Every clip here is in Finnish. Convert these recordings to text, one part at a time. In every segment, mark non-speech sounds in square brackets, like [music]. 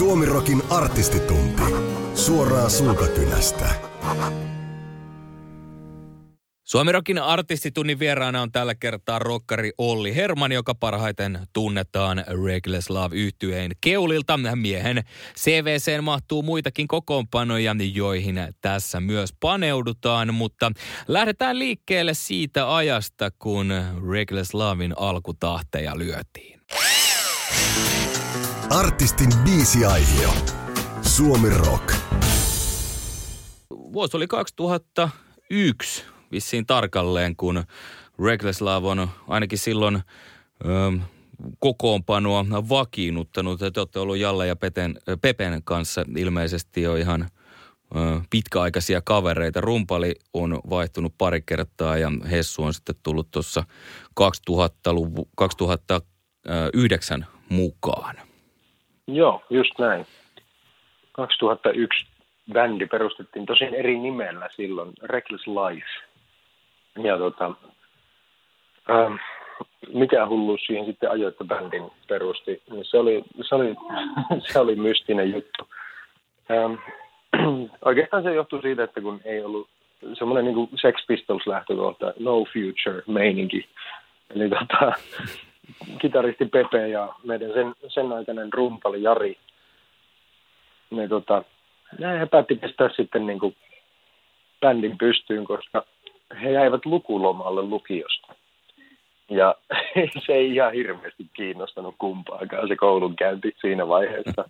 Suomirokin artistitunti. Suoraa suukakynästä. Suomirokin artistitunnin vieraana on tällä kertaa rokkari Olli Herman, joka parhaiten tunnetaan Reckless Love yhtyeen keulilta. Miehen CVC mahtuu muitakin kokoonpanoja, joihin tässä myös paneudutaan, mutta lähdetään liikkeelle siitä ajasta, kun Reckless Lovein alkutahteja lyötiin. Artistin biisiaihio. Suomi Rock. Vuosi oli 2001 vissiin tarkalleen, kun Reckless Love on ainakin silloin ö, kokoonpanoa vakiinnuttanut. Te olette ollut Jalle ja Peten, Pepen kanssa ilmeisesti jo ihan ö, pitkäaikaisia kavereita. Rumpali on vaihtunut pari kertaa ja Hessu on sitten tullut tuossa 2009 mukaan. Joo, just näin. 2001 bändi perustettiin tosin eri nimellä silloin, Reckless Life. Ja tota, ähm, mikä hulluus siihen sitten ajoi, että bändin perusti, niin se oli, se oli, [laughs] se oli mystinen juttu. Ähm, [clears throat] oikeastaan se johtui siitä, että kun ei ollut semmoinen niin Sex Pistols lähtökohta, no future meininki. Eli tota, kitaristi Pepe ja meidän sen, sen aikainen rumpali Jari, ne, tota, ne he päätti pistää sitten niin kuin bändin pystyyn, koska he jäivät lukulomalle lukiosta. Ja [laughs] se ei ihan hirveästi kiinnostanut kumpaakaan se koulunkäynti siinä vaiheessa.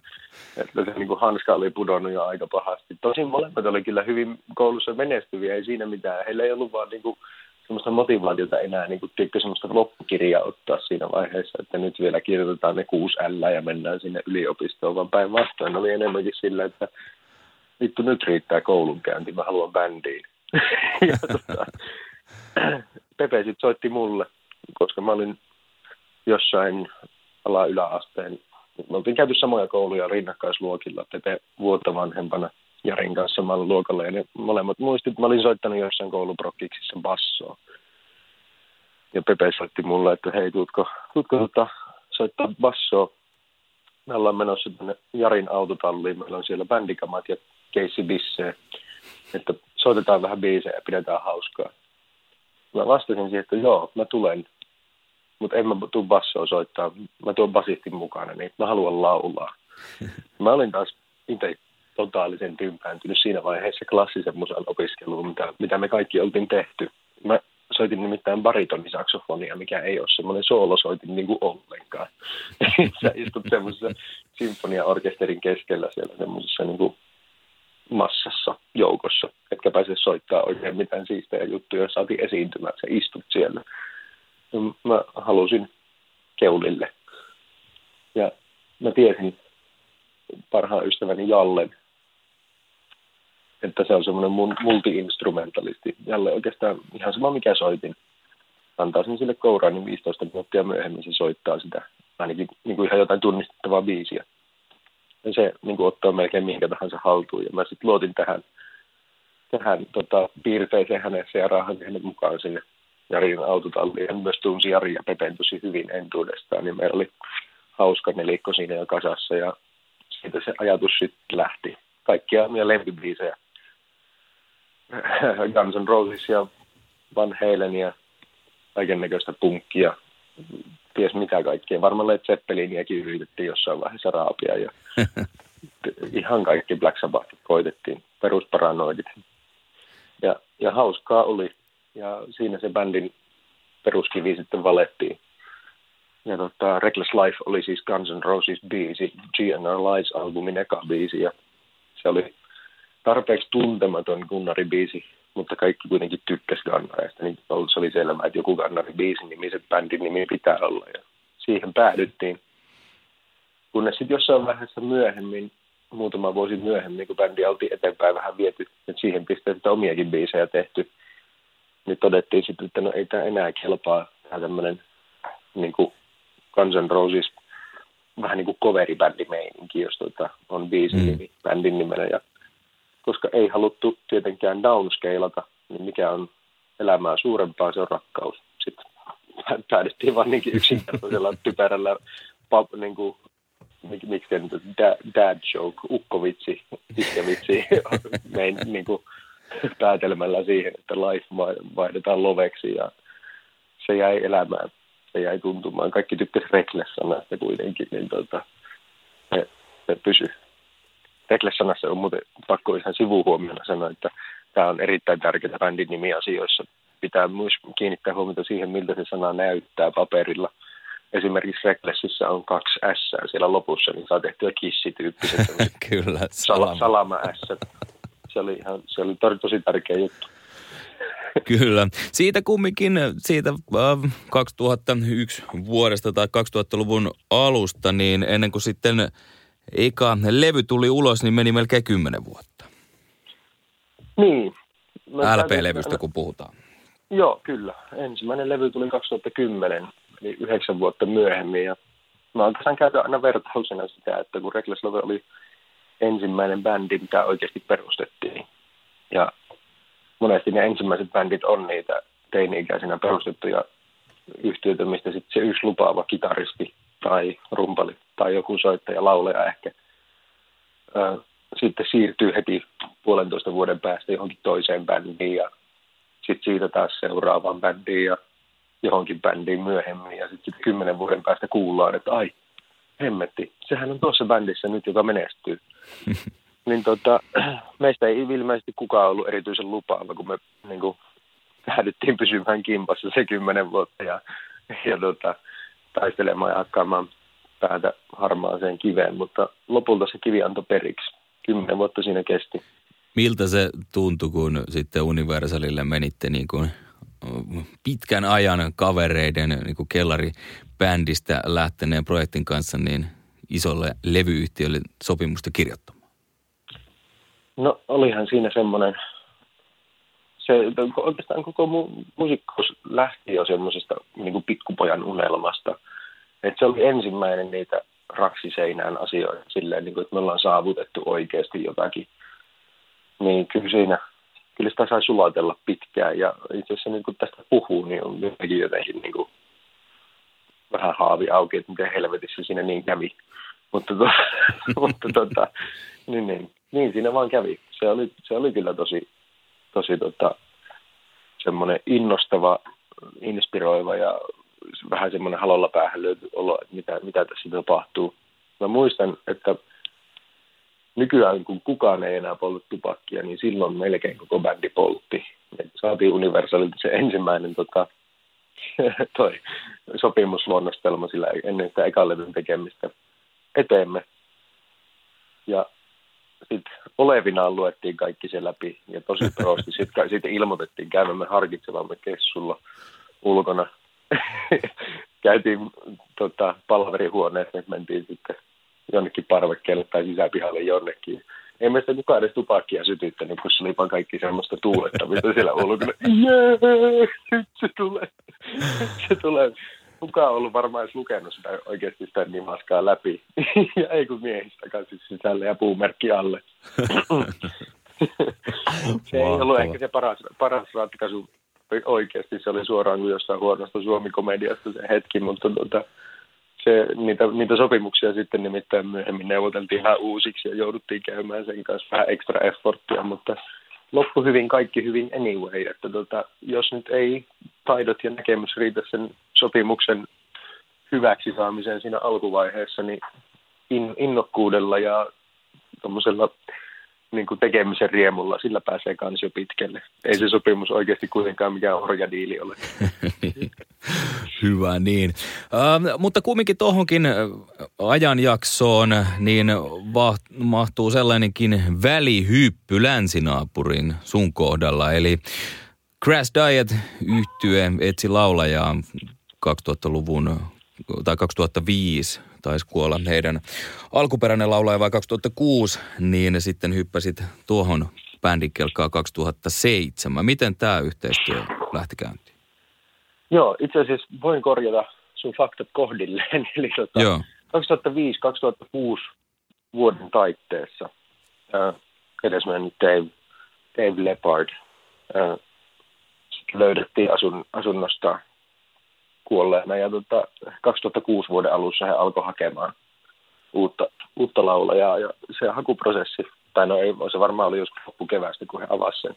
Että se niin kuin hanska oli pudonnut jo aika pahasti. Tosin molemmat oli kyllä hyvin koulussa menestyviä, ei siinä mitään. Heillä ei ollut vaan niin kuin semmoista motivaatiota enää niin kuin, tiedätkö, semmoista loppukirjaa ottaa siinä vaiheessa, että nyt vielä kirjoitetaan ne kuusi L ja mennään sinne yliopistoon, vaan päinvastoin oli enemmänkin sillä, että vittu nyt riittää koulunkäynti, mä haluan bändiin. [laughs] ja tota, Pepe sitten soitti mulle, koska mä olin jossain ala-yläasteen, me oltiin käyty samoja kouluja rinnakkaisluokilla, Pepe vuotta vanhempana Jarin kanssa samalla luokalla, ja ne molemmat muistit, mä olin soittanut jossain kouluprokkiksissa bassoa. Ja Pepe soitti mulle, että hei, tuutko, tuutko tota, soittaa bassoa? Me ollaan menossa tänne Jarin autotalliin, meillä on siellä bändikamat ja keissi bissee, että soitetaan vähän biisejä ja pidetään hauskaa. Mä vastasin siihen, että joo, mä tulen, mutta en mä tuu bassoa soittaa, mä tuon basistin mukana, niin mä haluan laulaa. [laughs] Mä olin taas itse totaalisen tympääntynyt siinä vaiheessa klassisen musan opiskeluun, mitä, mitä me kaikki oltiin tehty. Mä soitin nimittäin baritonisaksofonia, mikä ei ole semmoinen soolosoitin niin kuin ollenkaan. [laughs] Sä istut semmoisessa sinfoniaorkesterin keskellä siellä semmoisessa niin kuin massassa, joukossa, etkä pääse soittaa oikein mitään siistejä juttuja, saatiin esiintymään, sä istut siellä. Mä halusin keulille. Ja mä tiesin parhaan ystäväni Jallen, että se on semmoinen multi-instrumentalisti. Jalle oikeastaan ihan sama mikä soitin. Antaisin sille kouraan, niin 15 minuuttia myöhemmin se soittaa sitä, ainakin niin kuin ihan jotain tunnistettavaa biisiä ja se niin kuin ottaa melkein minkä tahansa haltuun. Ja mä sitten luotin tähän, tähän tota, piirteeseen hänessä ja raahan hänet mukaan sinne Jarin autotalliin. Hän myös tunsi Jari ja Pepen tosi hyvin entuudestaan, niin meillä oli hauska nelikko siinä jo kasassa ja siitä se ajatus sitten lähti. Kaikkia omia lempibiisejä. [laughs] Guns N' Roses ja Van Halen ja kaiken näköistä punkkia ties mitä kaikkea. Varmaan Led Zeppeliniäkin yritettiin jossain vaiheessa raapia ja [laughs] ihan kaikki Black Sabbath koitettiin, perusparanoidit. Ja, ja hauskaa oli. Ja siinä se bändin peruskivi sitten valettiin. Ja tota, Reckless Life oli siis Guns N' Roses biisi, GNR Lies-albumin eka biisi. Ja se oli tarpeeksi tuntematon biisi mutta kaikki kuitenkin tykkäsi Gannareista, niin se oli selvää, että joku Gannari biisin nimiset bändin nimi pitää olla, ja siihen päädyttiin. Kunnes sitten jossain vaiheessa myöhemmin, muutama vuosi myöhemmin, kun bändi oltiin eteenpäin vähän viety, että siihen pistetään että omiakin biisejä tehty, niin todettiin sitten, että no ei tämä enää kelpaa, tämä tämmöinen niin kuin Guns N' Roses vähän niin kuin coveribändimeininki, jos tuota, on biisin mm. bändin nimellä. Ja koska ei haluttu tietenkään downscalata, niin mikä on elämää suurempaa, se on rakkaus. Sitten päädyttiin vain niinkin yksinkertaisella [laughs] typerällä pop, niin kuin mik, miksi nyt, dad, dad joke, ukkovitsi, iskävitsi, [laughs] mein, niin kuin, päätelmällä siihen, että life vaihdetaan loveksi ja se jäi elämään, se jäi tuntumaan. Kaikki tykkäsi Reckless-sanasta kuitenkin, niin tota, se, se pysyi. Reckless-sanassa on muuten pakko ihan sivuhuomiona sanoa, että tämä on erittäin tärkeä bändin nimi asioissa. Pitää myös kiinnittää huomiota siihen, miltä se sana näyttää paperilla. Esimerkiksi Recklessissä on kaksi S siellä lopussa, niin saa tehtyä kissityyppiset [laughs] Kyllä, salama, salama S. Se oli, ihan, se oli tosi tärkeä juttu. [laughs] Kyllä. Siitä kumminkin, siitä äh, 2001 vuodesta tai 2000-luvun alusta, niin ennen kuin sitten eka levy tuli ulos, niin meni melkein kymmenen vuotta. Niin. LP-levystä kun puhutaan. Joo, kyllä. Ensimmäinen levy tuli 2010, eli yhdeksän vuotta myöhemmin. Ja mä oikeastaan käytän aina vertausena sitä, että kun Reckless Love oli ensimmäinen bändi, mitä oikeasti perustettiin. Ja monesti ne ensimmäiset bändit on niitä teini-ikäisenä perustettuja yhtiöitä, mistä sitten se yksi lupaava kitaristi tai rumpali tai joku soittaja, lauleja ehkä, sitten siirtyy heti puolentoista vuoden päästä johonkin toiseen bändiin ja sitten siitä taas seuraavaan bändiin ja johonkin bändiin myöhemmin ja sitten sit kymmenen vuoden päästä kuullaan, että ai, hemmetti, sehän on tuossa bändissä nyt, joka menestyy. [laughs] niin tota, [clears throat] meistä ei ilmeisesti kukaan ollut erityisen lupaava, kun me niin kuin, lähdettiin pysymään kimpassa se kymmenen vuotta ja, ja tota, taistelemaan ja hakkaamaan päätä harmaaseen kiveen, mutta lopulta se kivi antoi periksi. Kymmenen vuotta siinä kesti. Miltä se tuntui, kun sitten Universalille menitte niin kuin pitkän ajan kavereiden niin kuin kellaribändistä lähteneen projektin kanssa niin isolle levyyhtiölle sopimusta kirjoittamaan? No olihan siinä semmoinen, se oikeastaan koko mu- musiikkaus lähti jo semmoisesta niin pikkupojan unelmasta. Että se oli ensimmäinen niitä raksiseinään asioita silleen, niin kuin, että me ollaan saavutettu oikeasti jotakin. Niin kyllä siinä, kyllä sitä sai sulatella pitkään ja itse asiassa niin kuin tästä puhuu, niin on jotenkin jotenkin niin kuin, vähän haavi auki, että miten helvetissä siinä niin kävi. Mutta, to, [laughs] mutta tota, niin, niin, niin, siinä vaan kävi. Se oli, se oli kyllä tosi, tosi tota, semmoinen innostava, inspiroiva ja vähän semmoinen halolla päähän löyty olo, että mitä, mitä tässä tapahtuu. Mä muistan, että nykyään kun kukaan ei enää polta tupakkia, niin silloin melkein koko bändi poltti. Et saatiin Universalilta se ensimmäinen tota, [laughs] toi sopimusluonnostelma sillä ennen sitä ekan levyn tekemistä eteemme. Ja sitten olevinaan luettiin kaikki se läpi ja tosi [laughs] prosti. Sitten sit ilmoitettiin käymämme harkitsevamme kessulla ulkona. [laughs] Käytiin tota, palaverihuoneessa, että mentiin sitten jonnekin parvekkeelle tai sisäpihalle jonnekin. Ei meistä kukaan edes tupakkia sytyttänyt, kun se oli kaikki semmoista tuulettamista siellä ulkona. Jee, nyt se tulee. se tulee kukaan on ollut varmaan edes lukenut sitä oikeasti sitä nimaskaa läpi. ja ei kun miehistä takaisin sisälle ja puumerkki alle. [laughs] se ei ollut ehkä se paras, paras ratkaisu oikeasti. Se oli suoraan kuin jossain huonosta suomikomediasta se hetki, mutta tuota, se, niitä, niitä sopimuksia sitten nimittäin myöhemmin neuvoteltiin ihan uusiksi ja jouduttiin käymään sen kanssa vähän extra efforttia, mutta loppu hyvin, kaikki hyvin anyway, että tota, jos nyt ei taidot ja näkemys riitä sen sopimuksen hyväksi saamiseen siinä alkuvaiheessa, niin in, innokkuudella ja tuommoisella niin kuin tekemisen riemulla, sillä pääsee kans jo pitkälle. Ei se sopimus oikeasti kuitenkaan mikään orjadiili ole. [laughs] Hyvä niin. Ähm, mutta kumminkin tuohonkin äh, ajanjaksoon niin va- mahtuu sellainenkin välihyppy länsinaapurin sun kohdalla. Eli Crash Diet yhtye etsi laulajaa 2000-luvun tai 2005 taisi kuolla heidän alkuperäinen laulaja vai 2006, niin sitten hyppäsit tuohon bändin kelkaa 2007. Miten tämä yhteistyö lähti käyntiin? Joo, itse asiassa voin korjata sun faktat kohdilleen. [laughs] Eli tota, 2005-2006 vuoden taitteessa äh, edesmennyt Dave, Dave Lepard äh, löydettiin asun, asunnosta kuolleena ja tota, 2006 vuoden alussa he alkoi hakemaan, uutta, uutta laulajaa ja se hakuprosessi, tai no ei, se varmaan oli joskus loppukeväästä, kun he avasivat sen.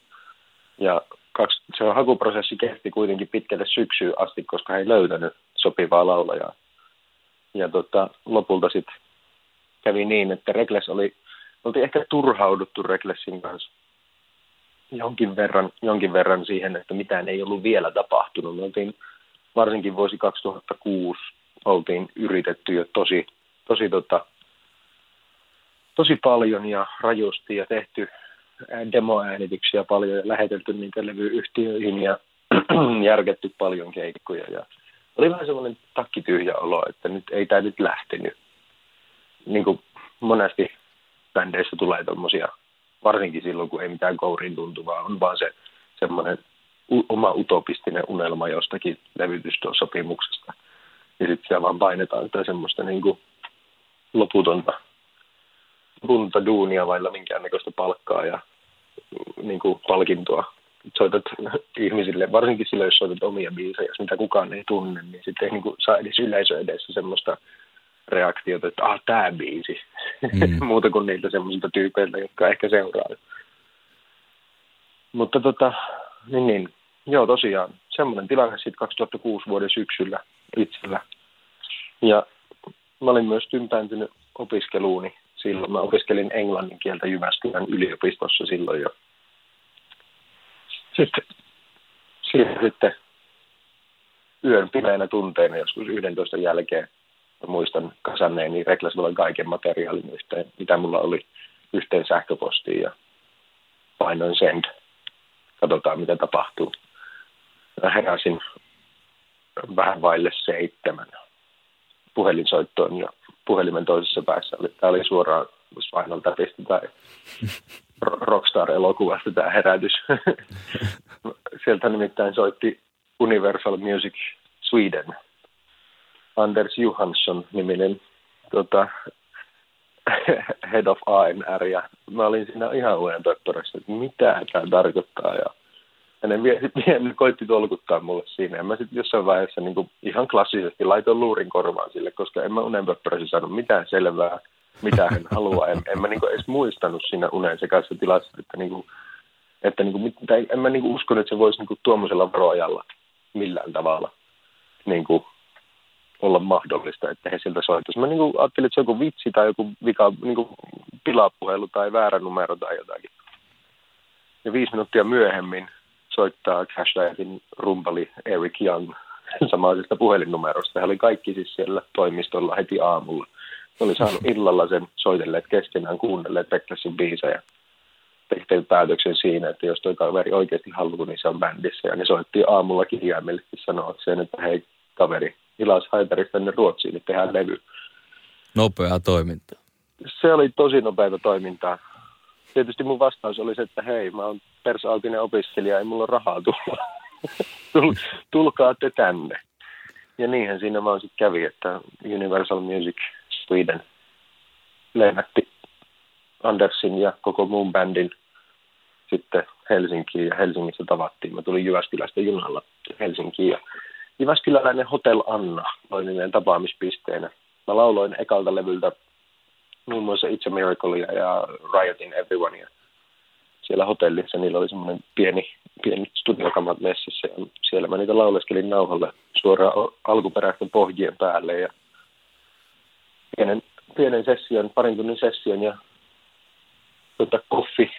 Ja kaksi, se hakuprosessi kesti kuitenkin pitkälle syksyyn asti, koska he ei löytänyt sopivaa laulajaa. Ja tota, lopulta sitten kävi niin, että Regles oli, oltiin ehkä turhauduttu Reglesin kanssa jonkin verran, jonkin verran siihen, että mitään ei ollut vielä tapahtunut. Me oltiin varsinkin vuosi 2006 oltiin yritetty jo tosi, tosi, tota, tosi paljon ja rajusti ja tehty demoäänityksiä paljon ja lähetelty niitä levyyhtiöihin ja [clears throat] järketty paljon keikkoja. Ja oli vähän semmoinen takkityhjä olo, että nyt ei tämä nyt lähtenyt. Niin kuin monesti bändeissä tulee tuommoisia, varsinkin silloin kun ei mitään kouriin tuntuvaa, on vaan se semmoinen oma utopistinen unelma jostakin levytyssopimuksesta. Ja sitten siellä vaan painetaan sitä semmoista niin kuin loputonta, loputonta duunia vailla minkäännäköistä palkkaa ja niin kuin palkintoa. Soitat [laughs] ihmisille, varsinkin silloin, jos soitat omia biisejä, mitä kukaan ei tunne, niin sitten ei niin kuin saa edes yleisö edessä semmoista reaktiota, että ah, tämä biisi. Mm. [laughs] Muuta kuin niiltä semmoisilta tyypeiltä, jotka ehkä seuraa. Mutta tota, niin, niin. Joo, tosiaan. Semmoinen tilanne sitten 2006 vuoden syksyllä itsellä. Ja mä olin myös tympääntynyt opiskeluuni silloin. Mä opiskelin englannin kieltä Jyväskylän yliopistossa silloin jo. Sitten, siitä sitten yön pimeänä tunteina joskus 11 jälkeen mä muistan kasanneeni Reklasvallan kaiken materiaalin yhteen, mitä mulla oli yhteen sähköpostiin ja painoin send katsotaan mitä tapahtuu. Mä heräsin vähän vaille seitsemän puhelinsoittoon ja puhelimen toisessa päässä oli, tämä oli suoraan Spinal Tapista tai [laughs] Rockstar-elokuvasta tämä herätys. [laughs] Sieltä nimittäin soitti Universal Music Sweden. Anders Johansson niminen tota, [laughs] head of ANR ja mä olin siinä ihan uuden pöppörässä, että mitä tämä tarkoittaa ja hänen vielä [laughs] koitti tolkuttaa mulle siinä. Ja mä sitten jossain vaiheessa niin kuin ihan klassisesti laitoin luurin korvaan sille, koska en mä unen saanut mitään selvää, mitä hän haluaa. En, en mä niin kuin edes muistanut siinä unen sekaisessa tilassa, että, niin kuin, että niin kuin, tai en mä niin kuin uskonut, että se voisi niin kuin tuommoisella varoajalla millään tavalla niin kuin, olla mahdollista, että he siltä soittaisivat. Mä niin kuin ajattelin, että se on joku vitsi tai joku vika, niin kuin pilapuhelu tai väärä numero tai jotakin. Ja viisi minuuttia myöhemmin soittaa Cash Dietin rumpali Eric Young [laughs] samaisesta puhelinnumerosta. He oli kaikki siis siellä toimistolla heti aamulla. He oli saanut [laughs] illalla sen soitelleet keskenään kuunnelleet Pekkasin biisejä. Tehtiin päätöksen siinä, että jos tuo kaveri oikeasti haluaa, niin se on bändissä. Ja ne soitti aamulla kirjaimellisesti sanoakseen, että hei kaveri, Ilas Haitarista tänne Ruotsiin, että tehdään levy. Nopeaa toimintaa. Se oli tosi nopeaa toimintaa. Tietysti mun vastaus oli se, että hei, mä oon persaaltinen opiskelija, ei mulla ole rahaa tulla. [laughs] Tulkaa te tänne. Ja niinhän siinä vaan sitten kävi, että Universal Music Sweden lennätti Andersin ja koko muun bändin sitten Helsinkiin ja Helsingissä tavattiin. Mä tulin Jyväskylästä junalla Helsinkiin ja Jyväskyläläinen Hotel Anna nimen tapaamispisteenä. Mä lauloin ekalta levyltä muun muassa It's a Miracle ja Riotin Everyone. Siellä hotellissa niillä oli semmoinen pieni, pieni studiokamat messissä ja siellä mä niitä lauleskelin nauhalle suoraan alkuperäisten pohjien päälle ja pienen, pienen session, parin tunnin session ja tota, koffi,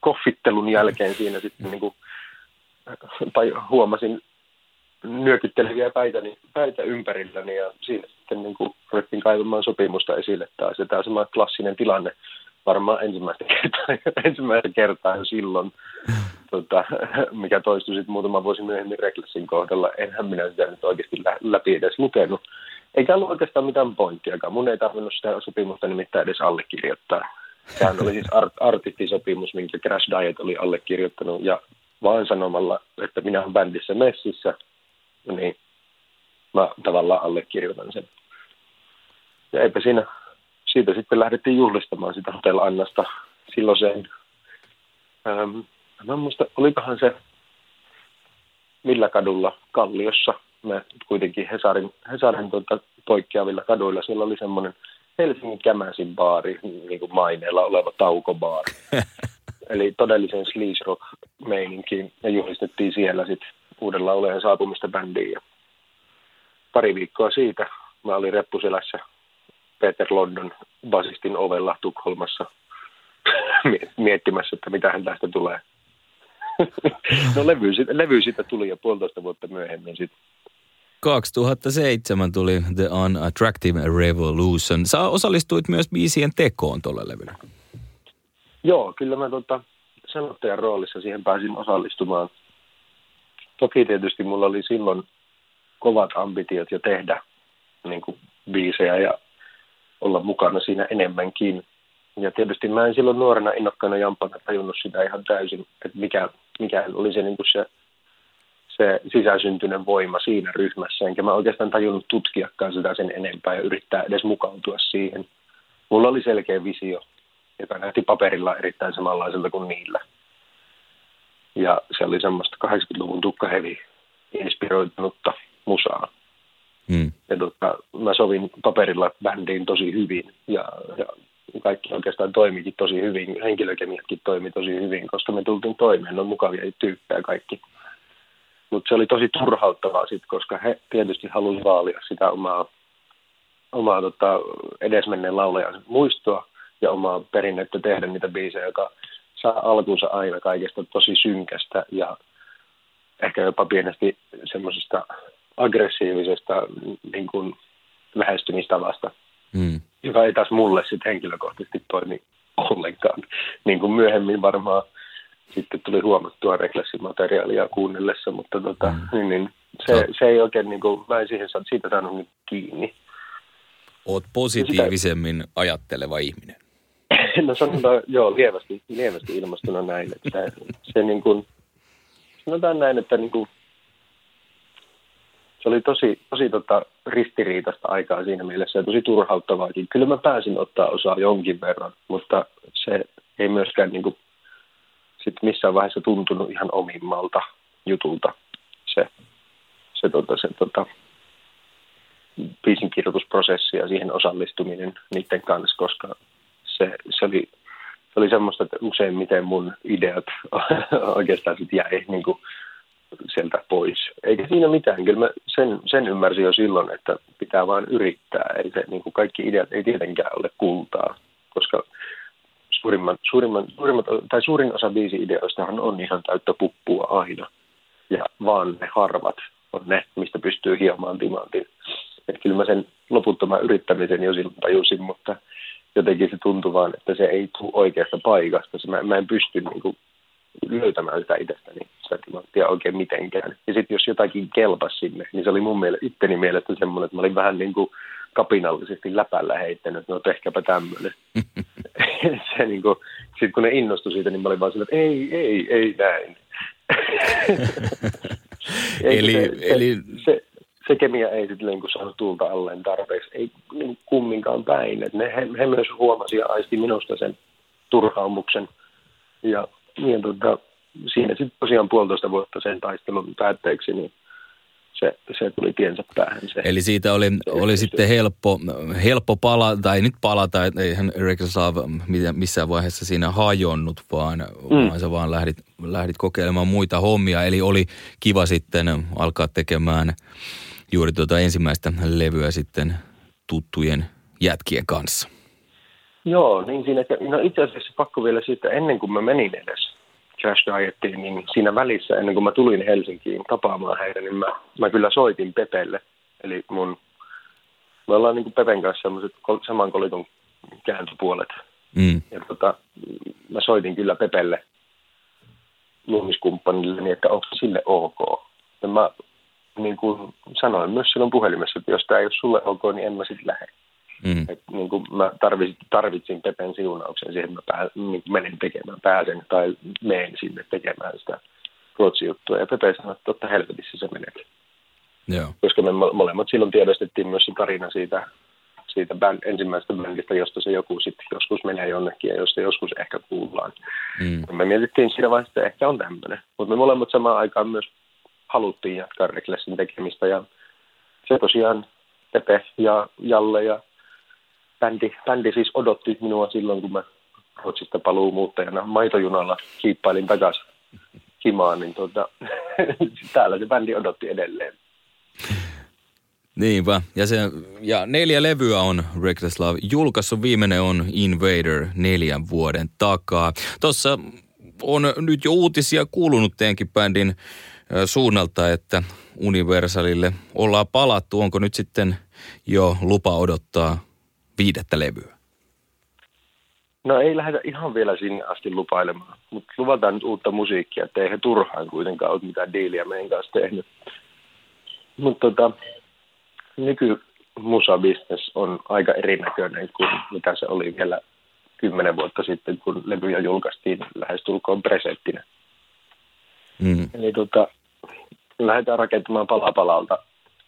koffittelun jälkeen siinä sitten niin kuin, tai huomasin nyökytteleviä päitäni, päitä ympärilläni ja siinä sitten niin kuin ruvettiin kaivamaan sopimusta esille taas. Ja tämä sama klassinen tilanne varmaan ensimmäistä [laughs] kertaa, ensimmäistä kertaa jo silloin, tota, [laughs] mikä toistui sitten muutama vuosi myöhemmin Recklessin kohdalla. Enhän minä sitä nyt oikeasti läpi edes lukenut. Eikä ollut oikeastaan mitään pointtiakaan. Mun ei tarvinnut sitä sopimusta nimittäin edes allekirjoittaa. Sehän oli siis art- artistisopimus, minkä Crash Diet oli allekirjoittanut. Ja vaan sanomalla, että minä olen bändissä messissä, niin. Mä tavallaan allekirjoitan sen. Ja eipä siinä, siitä sitten lähdettiin juhlistamaan sitä Hotel Annasta silloiseen, ähm, mä en muista, olikohan se millä kadulla Kalliossa, me kuitenkin Hesarin, Hesarin tuota, poikkeavilla kaduilla, siellä oli semmoinen Helsingin Kämäsin baari, niin kuin maineella oleva taukobaari. [laughs] Eli todellisen sleaze rock meininkiin ja juhlistettiin siellä sitten uuden laulajan saapumista bändiin. Ja pari viikkoa siitä mä olin reppuselässä Peter London basistin ovella Tukholmassa [laughs] miettimässä, että mitä hän tästä tulee. [laughs] no levy, levy siitä tuli jo puolitoista vuotta myöhemmin sitten. 2007 tuli The Unattractive Revolution. Sä osallistuit myös biisien tekoon tuolle levylle. Joo, kyllä mä tota, sanottajan roolissa siihen pääsin osallistumaan. Toki tietysti mulla oli silloin kovat ambitiot jo tehdä niin kuin biisejä ja olla mukana siinä enemmänkin. Ja tietysti mä en silloin nuorena innokkaana jampana tajunnut sitä ihan täysin, että mikä, mikä oli se, niin kuin se, se sisäsyntyinen voima siinä ryhmässä. Enkä mä oikeastaan tajunnut tutkiakaan sitä sen enempää ja yrittää edes mukautua siihen. Mulla oli selkeä visio, joka näytti paperilla erittäin samanlaiselta kuin niillä. Ja se oli semmoista 80-luvun tukkahevi inspiroitunutta musaa. Mm. Ja tota, mä sovin paperilla bändiin tosi hyvin ja, ja kaikki oikeastaan toimikin tosi hyvin. Henkilökemiatkin toimi tosi hyvin, koska me tultiin toimeen. On mukavia tyyppejä kaikki. Mutta se oli tosi turhauttavaa sitten, koska he tietysti halusivat vaalia sitä omaa, omaa tota, edesmenneen laulajan muistoa ja omaa perinnettä tehdä niitä biisejä, joka saa alkunsa aina kaikesta tosi synkästä ja ehkä jopa pienesti semmoisesta aggressiivisesta niin kuin lähestymistavasta, mm. joka ei taas mulle sitten henkilökohtaisesti toimi ollenkaan. Niin kuin myöhemmin varmaan sitten tuli huomattua reklessimateriaalia kuunnellessa, mutta tota, mm. niin, niin, se, se ei oikein, niin kuin, mä en siihen, siitä saanut niin kiinni. Oot positiivisemmin sitä... ajatteleva ihminen. No sanotaan, joo, lievästi, lievästi ilmastuna näin, että se niin kuin, sanotaan näin, että niin kuin, se oli tosi, tosi tota, ristiriitaista aikaa siinä mielessä ja tosi turhauttavaakin. Kyllä mä pääsin ottaa osaa jonkin verran, mutta se ei myöskään niin kuin, sit missään vaiheessa tuntunut ihan omimmalta jutulta se, se, tota, se tota, biisin kirjoitusprosessi ja siihen osallistuminen niiden kanssa, koska se, se, oli, se oli semmoista, että useimmiten mun ideat [laughs] oikeastaan sitten jäi niin kuin, sieltä pois. Eikä siinä mitään. Kyllä mä sen, sen ymmärsin jo silloin, että pitää vain yrittää. Ei se, niin kuin kaikki ideat ei tietenkään ole kultaa, koska suurimman, suurimman, suurimmat, tai suurin osa biisi-ideoistahan on ihan täyttä puppua aina. Ja vaan ne harvat on ne, mistä pystyy hiomaan timantin. Että kyllä mä sen loputtoman yrittämisen jo silloin tajusin, mutta jotenkin se tuntui vaan, että se ei tule oikeasta paikasta. Mä, mä en pysty niin kuin, löytämään sitä itsestäni, sitä timanttia oikein mitenkään. Ja sitten jos jotakin kelpasi sinne, niin se oli mun mielestä, itteni mielestä semmoinen, että mä olin vähän niin kuin kapinallisesti läpällä heittänyt, että no ehkäpä tämmöinen. [laughs] [laughs] se niin kuin, sitten kun ne innostui siitä, niin mä olin vaan sillä, että ei, ei, ei näin. [laughs] eli, se, eli... Se, se, se kemia ei sitten niin saanut tulta alleen tarpeeksi, ei niin kumminkaan päin. Et ne, he, he myös huomasi ja aisti minusta sen turhaumuksen. Ja niin tota, siinä sitten tosiaan puolitoista vuotta sen taistelun päätteeksi, niin se, se tuli tiensä päähän. Se, Eli siitä oli, oli sitten helppo, helppo palata, tai nyt palata, eihän Rekislav missään vaiheessa siinä hajonnut, vaan, mm. vaan sä vaan lähdit, lähdit kokeilemaan muita hommia. Eli oli kiva sitten alkaa tekemään juuri tuota ensimmäistä levyä sitten tuttujen jätkien kanssa. Joo, niin siinä, no itse asiassa pakko vielä siitä, ennen kuin mä menin edes Crash Dietiin, niin siinä välissä, ennen kuin mä tulin Helsinkiin tapaamaan heitä, niin mä, mä kyllä soitin Pepelle. Eli mun, me ollaan niin kuin Pepen kanssa sellaiset saman kolikon kääntöpuolet. Mm. Ja tota, mä soitin kyllä Pepelle luomiskumppanille niin, että onko sille ok. Ja mä niin kuin sanoin myös silloin puhelimessa, että jos tämä ei ole sulle ok, niin en mä sitten lähde. Mm. Et, niin kuin mä tarvitsin, tarvitsin Pepen siunauksen siihen, että mä pää, niin kuin menen tekemään, pääsen tai menen sinne tekemään sitä ruotsi-juttua. Ja Pepe sanoi, että totta helvetissä se menet. Joo. Koska me molemmat silloin tiedostettiin myös se tarina siitä, siitä bänd, ensimmäisestä bändistä, josta se joku sitten joskus menee jonnekin ja josta joskus ehkä kuullaan. Mm. Me mietittiin siinä vaiheessa, että ehkä on tämmöinen. Mutta me molemmat samaan aikaan myös haluttiin jatkaa Reklessin tekemistä ja se tosiaan Pepe ja Jalle ja bändi, bändi siis odotti minua silloin, kun mä Ruotsista paluu muuttajana maitojunalla kiippailin takaisin himaan, niin tuota, [laughs] täällä se bändi odotti edelleen. Niinpä. Ja, se, ja neljä levyä on Reckless Love julkaissut. Viimeinen on Invader neljän vuoden takaa. Tuossa on nyt jo uutisia kuulunut teidänkin bändin suunnalta, että Universalille ollaan palattu. Onko nyt sitten jo lupa odottaa viidettä levyä? No ei lähdetä ihan vielä sinne asti lupailemaan, mutta luvataan nyt uutta musiikkia, että eihän turhaan kuitenkaan ole mitään diiliä meidän kanssa tehnyt. Mutta tota, nykymusabisnes on aika erinäköinen kuin mitä se oli vielä kymmenen vuotta sitten, kun levyjä julkaistiin lähestulkoon presettinä. Mm. Eli tota, lähdetään rakentamaan pala palalta.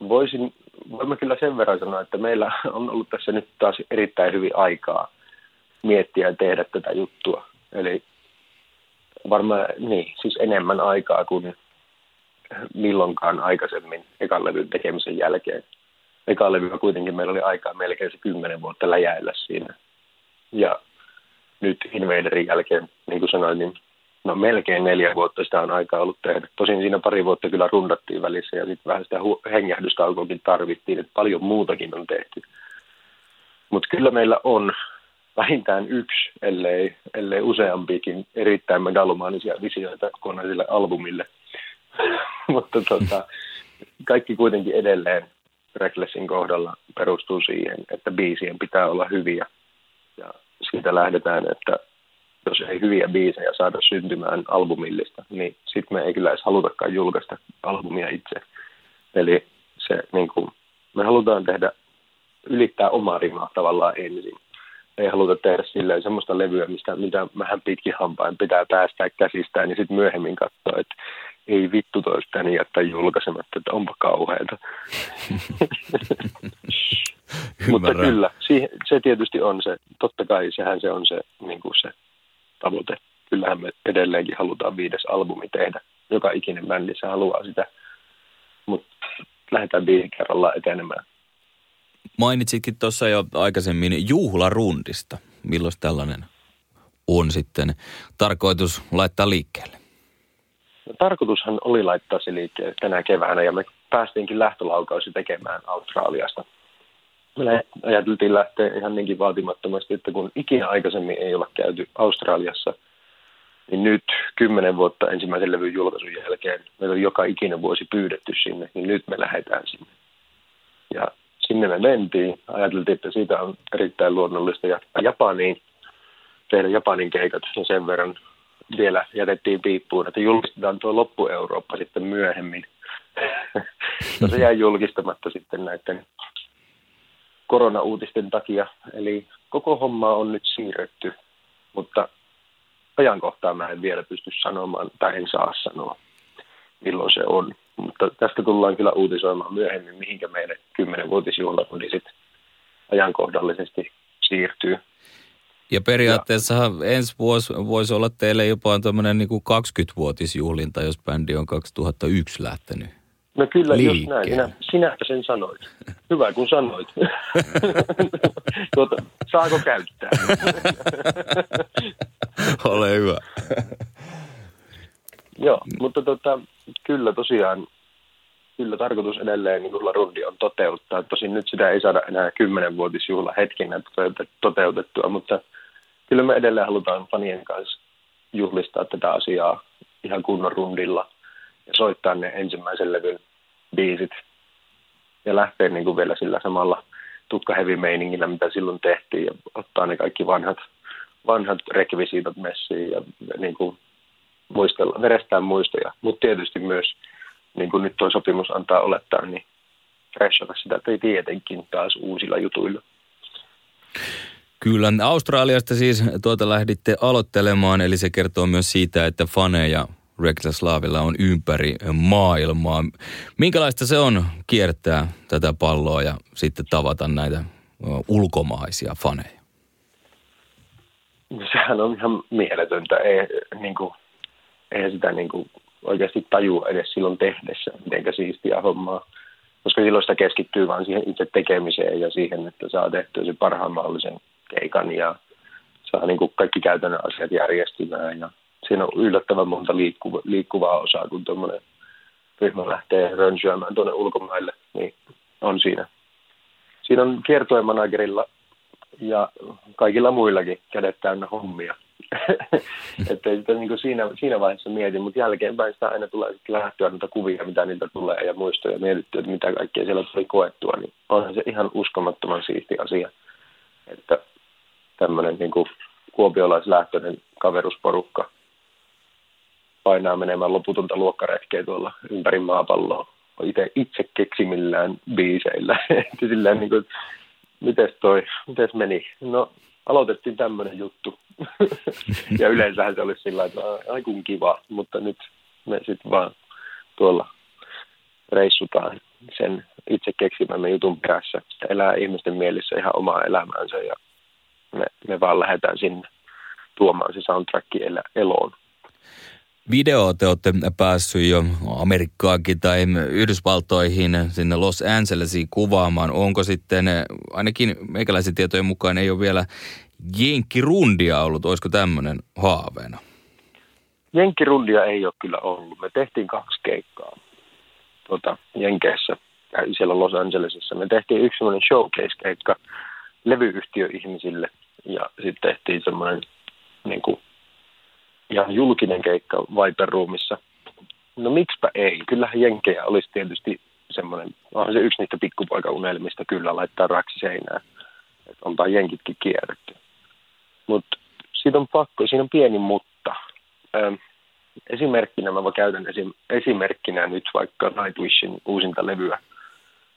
Voisin, voimme kyllä sen verran sanoa, että meillä on ollut tässä nyt taas erittäin hyvin aikaa miettiä ja tehdä tätä juttua. Eli varmaan niin, siis enemmän aikaa kuin milloinkaan aikaisemmin ekan levyn tekemisen jälkeen. Ekan levyä kuitenkin meillä oli aikaa melkein se kymmenen vuotta läjäillä siinä. Ja nyt Invaderin jälkeen, niin kuin sanoin, niin no melkein neljä vuotta sitä on aikaa ollut tehdä. Tosin siinä pari vuotta kyllä rundattiin välissä ja sitten vähän sitä hengähdystaukoakin tarvittiin, että paljon muutakin on tehty. Mutta kyllä meillä on vähintään yksi, ellei, ellei useampikin erittäin megalomaanisia visioita kokonaisille albumille. [laughs] Mutta tota, kaikki kuitenkin edelleen Recklessin kohdalla perustuu siihen, että biisien pitää olla hyviä. Ja siitä lähdetään, että jos ei hyviä biisejä saada syntymään albumillista, niin sitten me ei kyllä edes halutakaan julkaista albumia itse. Eli se, niin kuin, me halutaan tehdä, ylittää omaa rimaa tavallaan ensin. Ei haluta tehdä silleen semmoista levyä, mistä, mitä vähän pitkin hampain pitää päästää käsistään, niin sitten myöhemmin katsoa, että ei vittu toista niin jättää julkaisematta, että onpa kauheata. [laughs] Mutta kyllä, se tietysti on se, totta kai sehän se on se, niin kuin se tavoite. Kyllähän me edelleenkin halutaan viides albumi tehdä. Joka ikinen bändi se haluaa sitä, mutta lähdetään biisi kerrallaan etenemään. Mainitsitkin tuossa jo aikaisemmin juhlarundista. Milloin tällainen on sitten tarkoitus laittaa liikkeelle? Tarkoitushan oli laittaa se liikkeelle tänä keväänä ja me päästiinkin lähtölaukausi tekemään Australiasta – me ajateltiin lähteä ihan niinkin vaatimattomasti, että kun ikinä aikaisemmin ei olla käyty Australiassa, niin nyt kymmenen vuotta ensimmäisen levyn julkaisun jälkeen meillä on joka ikinen vuosi pyydetty sinne, niin nyt me lähdetään sinne. Ja sinne me mentiin. Ajateltiin, että siitä on erittäin luonnollista jatkaa Japaniin, tehdä Japanin keikat ja sen verran vielä jätettiin piippuun, että julkistetaan tuo loppu-Eurooppa sitten myöhemmin. [laughs] no se jäi julkistamatta sitten näiden koronauutisten takia. Eli koko homma on nyt siirretty, mutta ajankohtaa mä en vielä pysty sanomaan tai en saa sanoa, milloin se on. Mutta tästä tullaan kyllä uutisoimaan myöhemmin, mihinkä meidän 10-vuotisjuhlakundi ajankohdallisesti siirtyy. Ja periaatteessa ensi vuosi voisi olla teille jopa tämmöinen niin 20-vuotisjuhlinta, jos bändi on 2001 lähtenyt. No kyllä, just näin. Sinä, sinä sen sanoit. Hyvä, kun sanoit. [laughs] tuota, saako käyttää? [laughs] Ole hyvä. Joo, mutta tota, kyllä tosiaan, kyllä tarkoitus edelleen niin rundi on toteuttaa. Tosin nyt sitä ei saada enää kymmenenvuotisjuhla hetkenä toteutettua, mutta kyllä me edelleen halutaan fanien kanssa juhlistaa tätä asiaa ihan kunnon rundilla – ja soittaa ne ensimmäisen levyn biisit ja lähteä niin kuin vielä sillä samalla tukkahevi-meiningillä, mitä silloin tehtiin ja ottaa ne kaikki vanhat, vanhat rekvisiitot messiin ja niin kuin muistella, verestään muistoja, mutta tietysti myös, niin kuin nyt tuo sopimus antaa olettaa, niin freshata sitä tietenkin taas uusilla jutuilla. Kyllä, Australiasta siis tuota lähditte aloittelemaan, eli se kertoo myös siitä, että faneja Reckless Lavilla on ympäri maailmaa. Minkälaista se on kiertää tätä palloa ja sitten tavata näitä ulkomaisia faneja? Sehän on ihan mieletöntä. Ei, niin kuin, eihän sitä niin kuin, oikeasti tajua edes silloin tehdessä, miten siistiä hommaa. koska silloin sitä keskittyy vain siihen itse tekemiseen ja siihen, että saa tehtyä sen parhaan mahdollisen keikan ja saa niin kuin kaikki käytännön asiat järjestymään ja siinä on yllättävän monta liikkuva, liikkuvaa osaa, kun tuommoinen ryhmä lähtee rönsyämään tuonne ulkomaille, niin on siinä. Siinä on kiertojen managerilla ja kaikilla muillakin kädet täynnä hommia. [laughs] että sitä niin kuin siinä, siinä vaiheessa mietin, mutta jälkeenpäin sitä aina tulee lähtyä niitä kuvia, mitä niiltä tulee ja muistoja mietitty, että mitä kaikkea siellä tuli koettua, niin onhan se ihan uskomattoman siisti asia, että tämmöinen niin kuopiolaislähtöinen kaverusporukka painaa menemään loputonta luokkaretkeä tuolla ympäri maapalloa itse, itse keksimillään biiseillä. [laughs] Silleen niin kuin, mites toi, mites meni? No, aloitettiin tämmöinen juttu. [laughs] ja yleensähän se olisi sillä että aikun kiva, mutta nyt me sitten vaan tuolla reissutaan sen itse keksimämme jutun perässä. Elää ihmisten mielissä ihan omaa elämäänsä ja me, me vaan lähdetään sinne tuomaan se soundtrack eloon. Video te olette päässyt jo Amerikkaakin tai Yhdysvaltoihin sinne Los Angelesiin kuvaamaan. Onko sitten, ainakin meikäläisen tietojen mukaan ei ole vielä jenkkirundia ollut. Olisiko tämmöinen haaveena? Jenkkirundia ei ole kyllä ollut. Me tehtiin kaksi keikkaa tuota, Jenkeissä siellä Los Angelesissa. Me tehtiin yksi semmoinen showcase-keikka levyyhtiöihmisille ja sitten tehtiin semmoinen niin kuin, ihan julkinen keikka Viper Roomissa. No miksipä ei? Kyllähän Jenkejä olisi tietysti semmoinen, onhan se yksi niistä pikkupoikaunelmista kyllä laittaa raksi seinään. Että onpa Jenkitkin kierretty. Mutta siitä on pakko, siinä on pieni mutta. Ö, esimerkkinä mä käytän esim, esimerkkinä nyt vaikka Nightwishin uusinta levyä,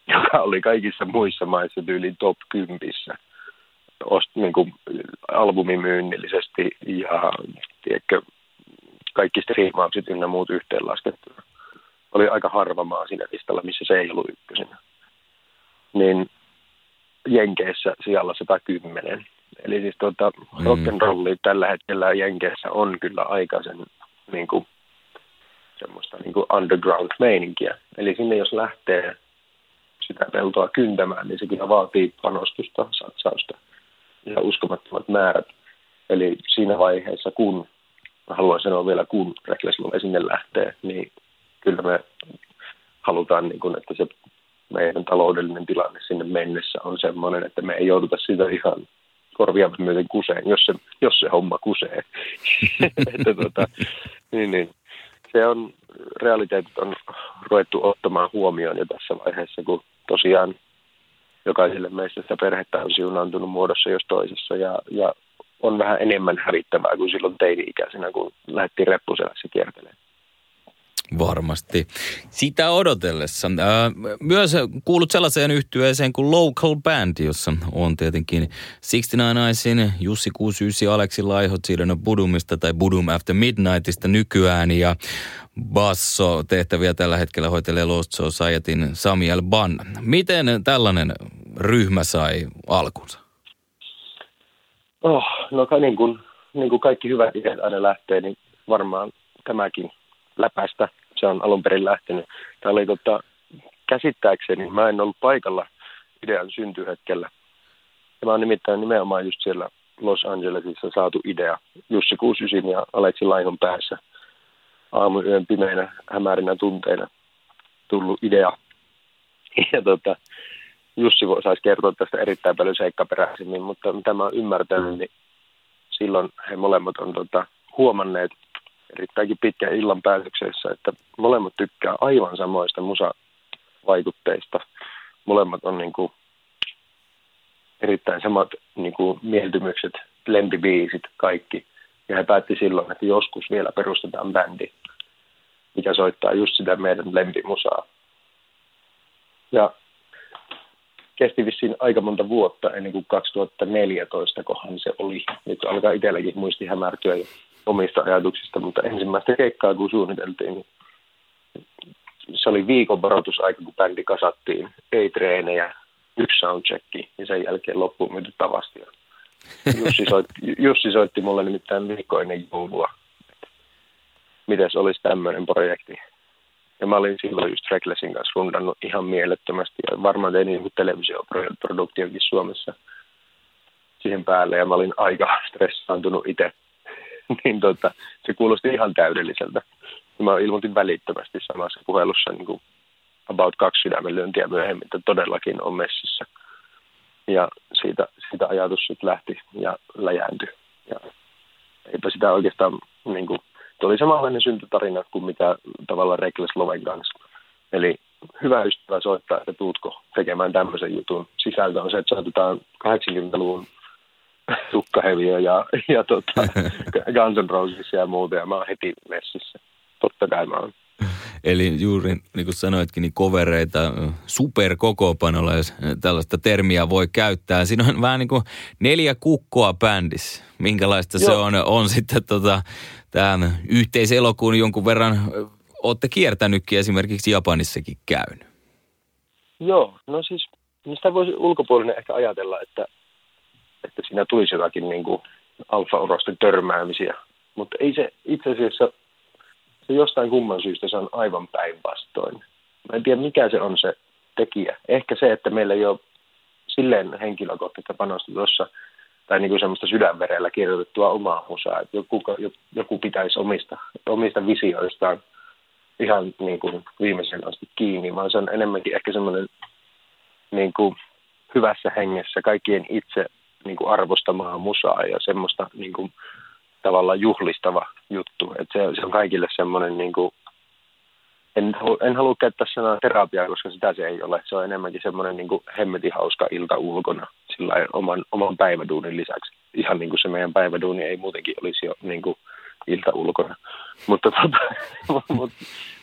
joka oli kaikissa muissa maissa tyyliin top 10 ost, niin kuin albumimyynnillisesti ja tiedätkö, kaikki striimaukset ynnä muut yhteenlaskettuna. Oli aika harva maa siinä listalla, missä se ei ollut ykkösenä. Niin Jenkeissä sijalla 110. Eli siis tuota, mm. rock'n'rolli tällä hetkellä Jenkeissä on kyllä aika sen niin kuin, semmoista niin kuin underground-meininkiä. Eli sinne jos lähtee sitä peltoa kyntämään, niin se kyllä vaatii panostusta, satsausta ja uskomattomat määrät. Eli siinä vaiheessa, kun, haluan sanoa vielä kun Reckless sinne lähtee, niin kyllä me halutaan, niin kun, että se meidän taloudellinen tilanne sinne mennessä on sellainen, että me ei jouduta sitä ihan korvia myöten kuseen, jos se, jos se homma kusee. [laughs] että tota, niin, niin. Se on, realiteetit on ruvettu ottamaan huomioon jo tässä vaiheessa, kun tosiaan jokaiselle meistä sitä perhettä on siunaantunut muodossa jos toisessa ja, ja on vähän enemmän hävittävää kuin silloin teini-ikäisenä, kun lähdettiin reppuselässä kiertelemään. Varmasti. Sitä odotellessa. Myös kuulut sellaiseen yhtyeeseen kuin Local Band, jossa on tietenkin 69 Eyesin, Jussi 69, Aleksi Laiho, Siidon Budumista tai Budum After Midnightista nykyään ja basso tehtäviä tällä hetkellä hoitelee Lost Societyn Samuel Ban. Miten tällainen ryhmä sai alkunsa? Oh, no niin kuin, niin kuin kaikki hyvät ideat aina lähtee, niin varmaan tämäkin läpäistä. Se on alun perin lähtenyt. Tämä oli tota, käsittääkseni, mä en ollut paikalla idean syntyhetkellä. Tämä on nimittäin nimenomaan just siellä Los Angelesissa saatu idea. Jussi 69 ja Aleksi Laihon päässä aamuyön pimeinä hämärinä tunteina tullut idea. Ja tota, Jussi saisi kertoa tästä erittäin paljon seikkaperäisemmin, mutta mitä mä oon ymmärtänyt, niin silloin he molemmat on tota, huomanneet erittäinkin pitkän illan päätöksessä, että molemmat tykkää aivan samoista musavaikutteista. Molemmat on niin kuin, erittäin samat niin kuin, mieltymykset, lempibiisit, kaikki. Ja he päätti silloin, että joskus vielä perustetaan bändi, mikä soittaa just sitä meidän lempimusaa. Ja kesti vissiin aika monta vuotta ennen kuin 2014, kohan se oli. Nyt alkaa itselläkin muisti hämärtyä omista ajatuksista, mutta ensimmäistä keikkaa kun suunniteltiin, niin se oli viikon varoitusaika, kun bändi kasattiin. Ei treenejä, yksi soundchecki ja sen jälkeen loppuun myyty tavasti. Jussi soitti, Jussi soitti mulle nimittäin viikko ennen joulua. Miten olisi tämmöinen projekti? Ja mä olin silloin just Recklessin kanssa rundannut ihan mielettömästi. Ja varmaan tein niin televisioproduktiokin Suomessa siihen päälle. Ja mä olin aika [laughs] stressaantunut itse. [laughs] niin tota, se kuulosti ihan täydelliseltä. Mä ilmoitin välittömästi samassa puhelussa niin kuin about kaksi sydämenlyöntiä myöhemmin, että todellakin on messissä. Ja siitä, siitä ajatus sitten lähti ja läjääntyi. Ja eipä sitä oikeastaan, niin kuin, oli samanlainen syntytarina kuin mitä tavallaan Reckless Loven kanssa. Eli hyvä ystävä soittaa, että tuutko tekemään tämmöisen jutun. Sisältö on se, että saatetaan 80-luvun [laughs] tukkaheviö ja, ja tota, [laughs] Guns N' Roses ja muuta, ja mä oon heti messissä. Totta kai mä oon. Eli juuri niin kuin sanoitkin, niin kovereita superkokoopanolla, jos tällaista termiä voi käyttää. Siinä on vähän niin kuin neljä kukkoa bändissä. Minkälaista Joo. se on, on sitten tota, tämä yhteiselokuun jonkun verran, olette kiertänytkin esimerkiksi Japanissakin käynyt. Joo, no siis sitä voisi ulkopuolinen ehkä ajatella, että, että siinä tulisi jotakin niin kuin alfa-urosten törmäämisiä. Mutta ei se itse asiassa se jostain kumman syystä se on aivan päinvastoin. Mä en tiedä, mikä se on se tekijä. Ehkä se, että meillä ei ole silleen henkilökohtaista panosta tuossa, tai niin kuin semmoista sydänverellä kirjoitettua omaa musaa, että joku, joku pitäisi omista, omista visioistaan ihan niin kuin viimeisen asti kiinni, vaan se on enemmänkin ehkä semmoinen niin kuin hyvässä hengessä kaikkien itse niin kuin arvostamaa musaa ja semmoista niin kuin tavallaan juhlistava juttu. Et se, se on kaikille semmoinen, niin kuin, en, en halua käyttää sanaa terapiaa, koska sitä se ei ole. Se on enemmänkin semmoinen niin hemmetin hauska ilta ulkona sillä oman, oman päiväduunin lisäksi. Ihan niin kuin se meidän päiväduuni ei muutenkin olisi jo niin kuin ilta ulkona. Mutta tota, [laughs] mut,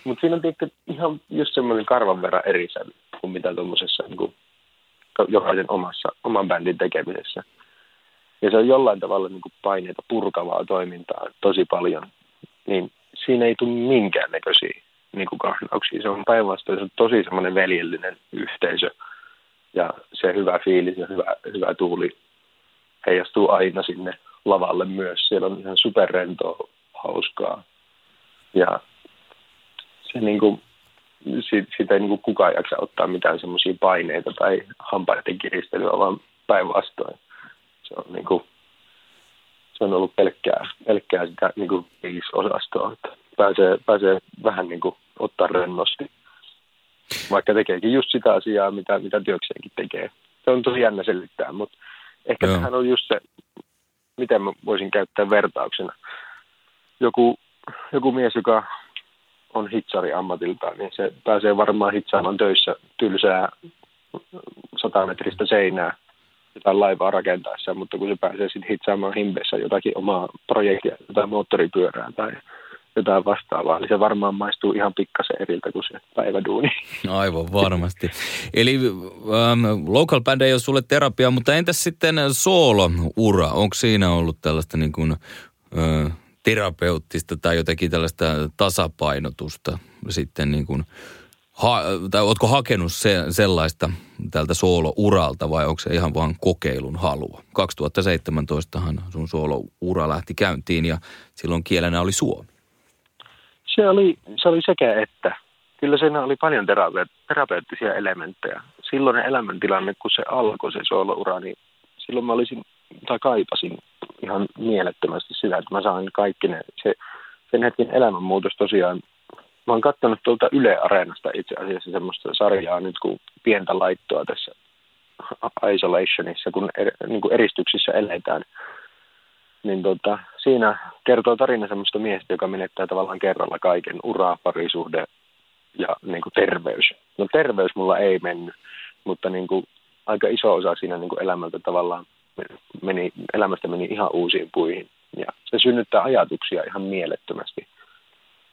mut siinä on tietysti ihan just semmoinen karvan verran eri sävy kuin mitä tuommoisessa niin jokaisen omassa, oman bändin tekemisessä. Ja se on jollain tavalla niin kuin paineita purkavaa toimintaa tosi paljon. Niin siinä ei tule minkäännäköisiä niin kuin kahnauksia. Se on päinvastoin se on tosi semmoinen veljellinen yhteisö. Ja se hyvä fiilis ja hyvä, hyvä tuuli heijastuu aina sinne lavalle myös. Siellä on ihan superrentoa, hauskaa. Ja se niin kuin, siitä ei niin kuin kukaan jaksa ottaa mitään semmoisia paineita tai hampaiden kiristelyä, vaan päinvastoin se on, niin kuin, se on ollut pelkkää, pelkkää sitä niin kuin osastoa, että pääsee, pääsee vähän niin kuin ottaa rennosti. Vaikka tekeekin just sitä asiaa, mitä, mitä työkseenkin tekee. Se on tosi jännä selittää, mutta ehkä Joo. tähän on just se, miten mä voisin käyttää vertauksena. Joku, joku mies, joka on hitsari ammatiltaan, niin se pääsee varmaan hitsaamaan töissä tylsää satametristä seinää jotain laivaa rakentaessa, mutta kun se pääsee sitten hitsaamaan himbeessä jotakin omaa projektia, jotain moottoripyörää tai jotain vastaavaa, niin se varmaan maistuu ihan pikkasen eriltä kuin se päiväduuni. No aivan varmasti. Eli ähm, local band ei ole sulle terapia, mutta entäs sitten soolo-ura? Onko siinä ollut tällaista niin kuin, äh, terapeuttista tai jotenkin tällaista tasapainotusta sitten niin kuin ha, tai ootko hakenut se, sellaista tältä soolo-uralta vai onko se ihan vain kokeilun halua? 2017han sun soolo-ura lähti käyntiin ja silloin kielenä oli suomi. Se oli, se oli sekä että. Kyllä siinä oli paljon terape- terapeuttisia elementtejä. Silloin elämäntilanne, kun se alkoi se soolo-ura, niin silloin mä olisin, tai kaipasin ihan mielettömästi sitä, että mä saan kaikki ne, se, sen hetken elämänmuutos tosiaan Mä oon katsonut tuolta Yle Areenasta itse asiassa semmoista sarjaa nyt kuin pientä laittoa tässä isolationissa, kun, er, niin kuin eristyksissä eletään. Niin tota, siinä kertoo tarina semmoista miestä, joka menettää tavallaan kerralla kaiken, ura, parisuhde ja niin kuin terveys. No terveys mulla ei mennyt, mutta niin kuin aika iso osa siinä niin kuin elämältä tavallaan meni, elämästä meni ihan uusiin puihin. Ja se synnyttää ajatuksia ihan mielettömästi.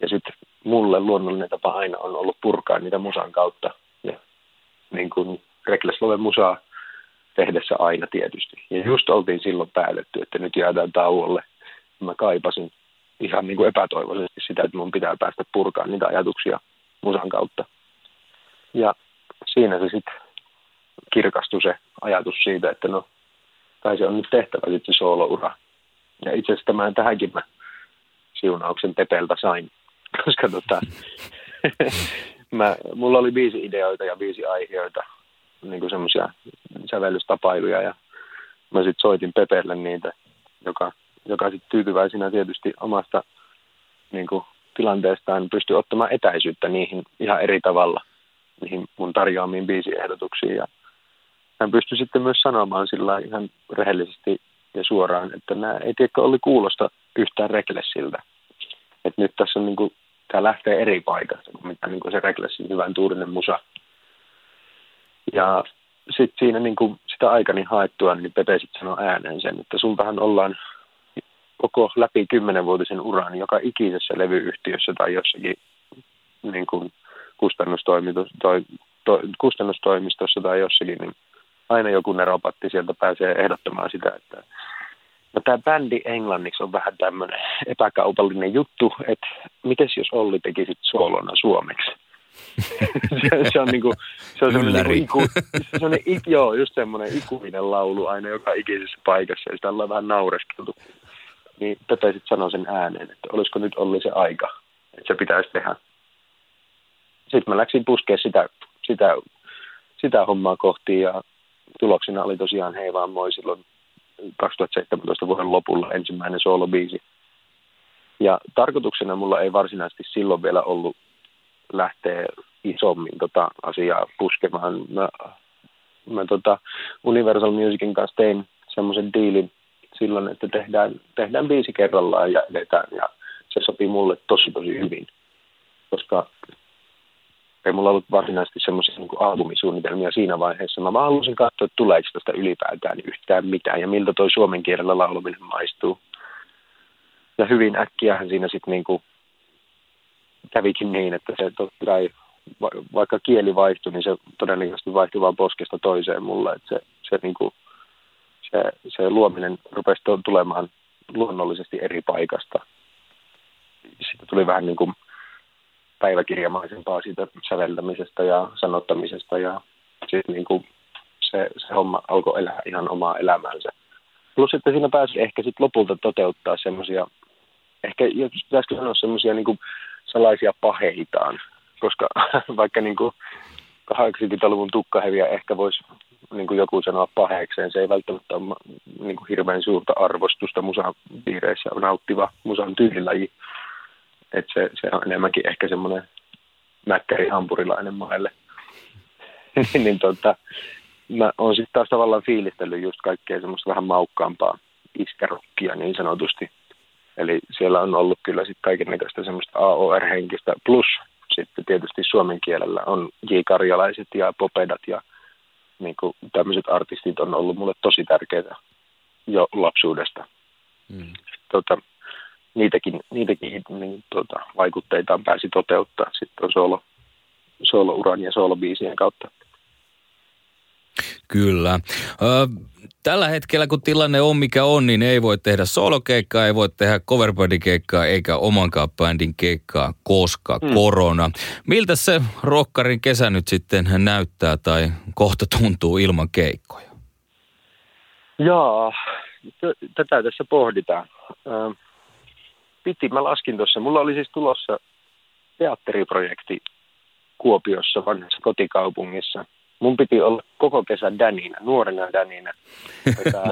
Ja sitten mulle luonnollinen tapa aina on ollut purkaa niitä musan kautta. Ja niin kuin Reckless Love musaa tehdessä aina tietysti. Ja just oltiin silloin päätetty, että nyt jäädään tauolle. Mä kaipasin ihan niin kuin epätoivoisesti sitä, että mun pitää päästä purkaan niitä ajatuksia musan kautta. Ja siinä se sitten kirkastui se ajatus siitä, että no, kai se on nyt tehtävä sitten sooloura. Ja itse asiassa tämän tähänkin mä siunauksen Pepeltä sain [laughs] koska tota, [laughs] mä, mulla oli viisi ideoita ja viisi aiheita, niin kuin semmoisia sävellystapailuja ja mä sitten soitin Pepelle niitä, joka, joka sitten tyytyväisenä tietysti omasta niin kuin, tilanteestaan pystyi ottamaan etäisyyttä niihin ihan eri tavalla, niihin mun tarjoamiin biisiehdotuksiin. Ja hän pystyi sitten myös sanomaan sillä ihan rehellisesti ja suoraan, että nämä ei tiedä, oli kuulosta yhtään Reklessiltä. Että nyt tässä on niin kuin, tämä lähtee eri paikasta kuin mitä niin kuin se Reklessin hyvän tuurinen musa. Ja sitten siinä niin kuin sitä aikani haettua, niin Pepe sitten sanoi ääneen sen, että sultahan ollaan koko läpi kymmenenvuotisen uran joka ikisessä levyyhtiössä tai jossakin niin kuin kustannustoimitus, toi, to, kustannustoimistossa tai jossakin, niin aina joku neropatti sieltä pääsee ehdottamaan sitä, että no tämä bändi englanniksi on vähän tämmöinen epäkaupallinen juttu, että mites jos Olli tekisit soolona suomeksi? [laughs] se, se, on niinku, se on semmoinen, niinku iku, semmoinen ik, joo, just semmoinen ikuinen laulu aina joka ikisessä paikassa, ja sitä ollaan vähän naureskeltu. Niin Pepe sitten sanoi sen ääneen, että olisiko nyt Olli se aika, että se pitäisi tehdä. Sitten mä läksin puskea sitä, sitä, sitä hommaa kohti, ja tuloksena oli tosiaan Hei vaan moi silloin 2017 vuoden lopulla ensimmäinen soolobiisi. Ja tarkoituksena mulla ei varsinaisesti silloin vielä ollut lähteä isommin tota asiaa puskemaan. Mä, mä tota Universal Musicin kanssa tein semmoisen diilin silloin, että tehdään, tehdään biisi kerrallaan ja edetään. Ja se sopii mulle tosi tosi hyvin, koska ei mulla ollut varsinaisesti semmoisia niin albumisuunnitelmia siinä vaiheessa. Mä vaan halusin katsoa, että tuleeko tästä ylipäätään yhtään mitään ja miltä toi suomen kielellä lauluminen maistuu. Ja hyvin äkkiähän siinä sitten niin kuin kävikin niin, että se totta kai, vaikka kieli vaihtui, niin se todennäköisesti vaihtui vaan poskesta toiseen mulle. Että se, se, niin kuin, se, se luominen rupesi tulemaan luonnollisesti eri paikasta. Sitten tuli vähän niin kuin päiväkirjamaisempaa siitä säveltämisestä ja sanottamisesta ja sitten niin kuin se, se homma alkoi elää ihan omaa elämäänsä. Plus että siinä pääsi ehkä sitten lopulta toteuttaa semmoisia, ehkä jos pitäisikö sanoa semmoisia niin salaisia paheitaan, koska [laughs] vaikka niin kuin 80-luvun tukkaheviä ehkä voisi niin kuin joku sanoa paheekseen, se ei välttämättä ole niin kuin hirveän suurta arvostusta musan piireissä nauttiva musan tyylilaji. Että se, se on enemmänkin ehkä semmoinen mäkkäri hampurilainen maille. [laughs] niin tota, mä oon sitten taas tavallaan fiilistellyt just kaikkea semmoista vähän maukkaampaa iskärokkia niin sanotusti. Eli siellä on ollut kyllä sitten kaiken näköistä semmoista AOR-henkistä, plus sitten tietysti suomen kielellä on J. Karjalaiset ja Popedat ja niin kuin tämmöiset artistit on ollut mulle tosi tärkeitä jo lapsuudesta. Mm. Tota, niitäkin, niitäkin niin, tota, vaikutteita pääsi toteuttaa sitten solo, solo-uran ja solobiisien kautta. Kyllä. Ö, tällä hetkellä, kun tilanne on mikä on, niin ei voi tehdä solokeikkaa, ei voi tehdä coverbandikeikkaa eikä omankaan bändin keikkaa, koska hmm. korona. Miltä se rokkarin kesä nyt sitten näyttää tai kohta tuntuu ilman keikkoja? Joo, t- tätä tässä pohditaan. Ö, piti, mä laskin tuossa, mulla oli siis tulossa teatteriprojekti Kuopiossa vanhassa kotikaupungissa – mun piti olla koko kesän Däninä, nuorena Däninä. [laughs] Vetää,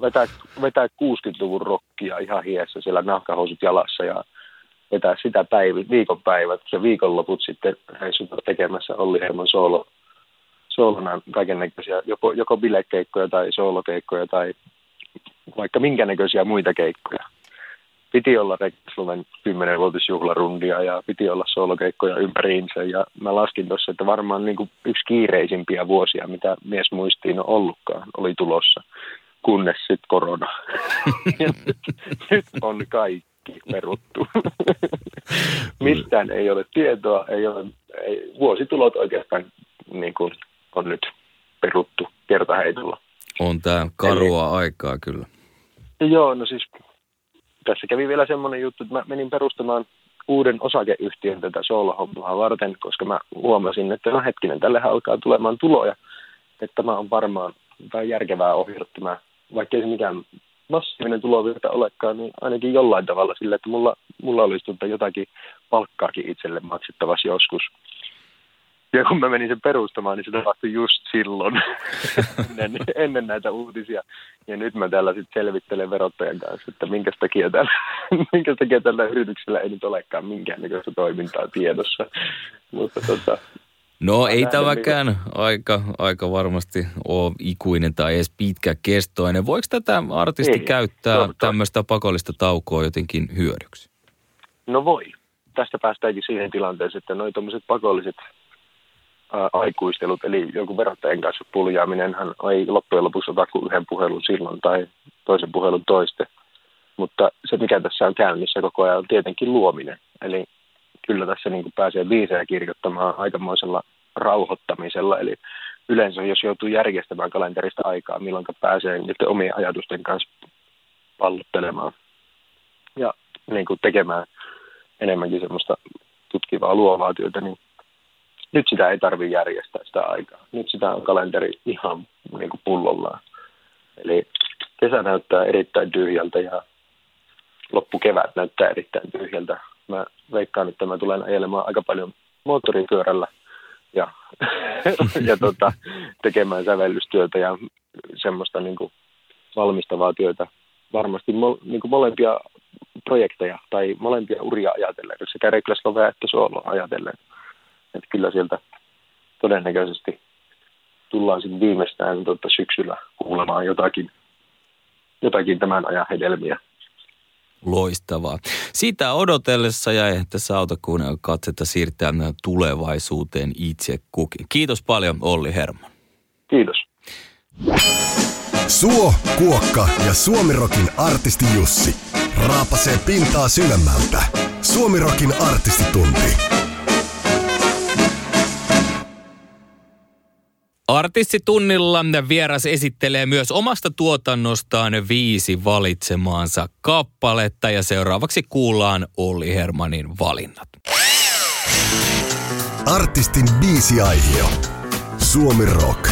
vetää, vetää 60-luvun rokkia ihan hiessä siellä nahkahousut jalassa ja vetää sitä päivä, viikonpäivät ja viikonloput sitten reissuta tekemässä Olli Herman soolo, soolona kaiken näköisiä, joko, joko bilekeikkoja tai soolokeikkoja tai vaikka minkä näköisiä muita keikkoja piti olla Rekslumen 10-vuotisjuhlarundia ja piti olla solokeikkoja ympäriinsä. Ja mä laskin tuossa, että varmaan niin kuin yksi kiireisimpiä vuosia, mitä mies muistiin on ollutkaan, oli tulossa, kunnes sitten korona. [laughs] nyt, nyt on kaikki peruttu. [laughs] Mistään ei ole tietoa, ei ole, ei, vuositulot oikeastaan niin kuin on nyt peruttu kertaheitolla. On tämä karua Eli, aikaa kyllä. Joo, no siis tässä kävi vielä semmoinen juttu, että mä menin perustamaan uuden osakeyhtiön tätä soolohommaa varten, koska mä huomasin, että no hetkinen, tälle alkaa tulemaan tuloja, että tämä on varmaan tai järkevää ohjata tämä, vaikka ei se mikään massiivinen tulovirta olekaan, niin ainakin jollain tavalla sillä, että mulla, mulla olisi tuota jotakin palkkaakin itselle maksettavassa joskus. Ja kun mä menin sen perustamaan, niin se tapahtui just silloin, [laughs] ennen, ennen näitä uutisia. Ja nyt mä täällä sitten selvittelen verottajan kanssa, että minkä takia tällä, [laughs] minkä takia tällä yrityksellä ei nyt olekaan minkäännäköistä toimintaa tiedossa. Mutta tota, No ei tämäkään aika, aika varmasti ole ikuinen tai edes pitkäkestoinen. Voiko tätä artisti ei, käyttää tämmöistä pakollista taukoa jotenkin hyödyksi? No voi. Tästä päästäänkin siihen tilanteeseen, että tuommoiset pakolliset aikuistelut, eli joku verottajan kanssa puljaaminen, hän ei loppujen lopuksi ota kuin yhden puhelun silloin tai toisen puhelun toiste. Mutta se, mikä tässä on käynnissä koko ajan, on tietenkin luominen. Eli kyllä tässä niin kuin pääsee biisejä kirjoittamaan aikamoisella rauhoittamisella. Eli yleensä jos joutuu järjestämään kalenterista aikaa, milloin pääsee niiden omien ajatusten kanssa pallottelemaan ja niin kuin tekemään enemmänkin semmoista tutkivaa luovaa työtä, niin nyt sitä ei tarvitse järjestää sitä aikaa. Nyt sitä on kalenteri ihan niin kuin pullollaan. Eli kesä näyttää erittäin tyhjältä ja loppukevät näyttää erittäin tyhjältä. Mä veikkaan, että mä tulen ajelemaan aika paljon moottoripyörällä ja, [laughs] ja tota, tekemään sävellystyötä ja semmoista niin kuin valmistavaa työtä. Varmasti mo, niin kuin molempia projekteja tai molempia uria ajatellen, sekä Reklaslovea että Sooloa ajatellen. Että kyllä sieltä todennäköisesti tullaan sitten viimeistään tota syksyllä kuulemaan jotakin, jotakin tämän ajan hedelmiä. Loistavaa. Siitä odotellessa ja tässä auta kun katsetta siirtää tulevaisuuteen itse kukin. Kiitos paljon Olli Herman. Kiitos. Suo, Kuokka ja Suomirokin artisti Jussi raapasee pintaa syvemmältä. Suomirokin artistitunti. Artistitunnilla vieras esittelee myös omasta tuotannostaan viisi valitsemaansa kappaletta ja seuraavaksi kuullaan Olli Hermanin valinnat. Artistin biisiaihio. Suomi Rock.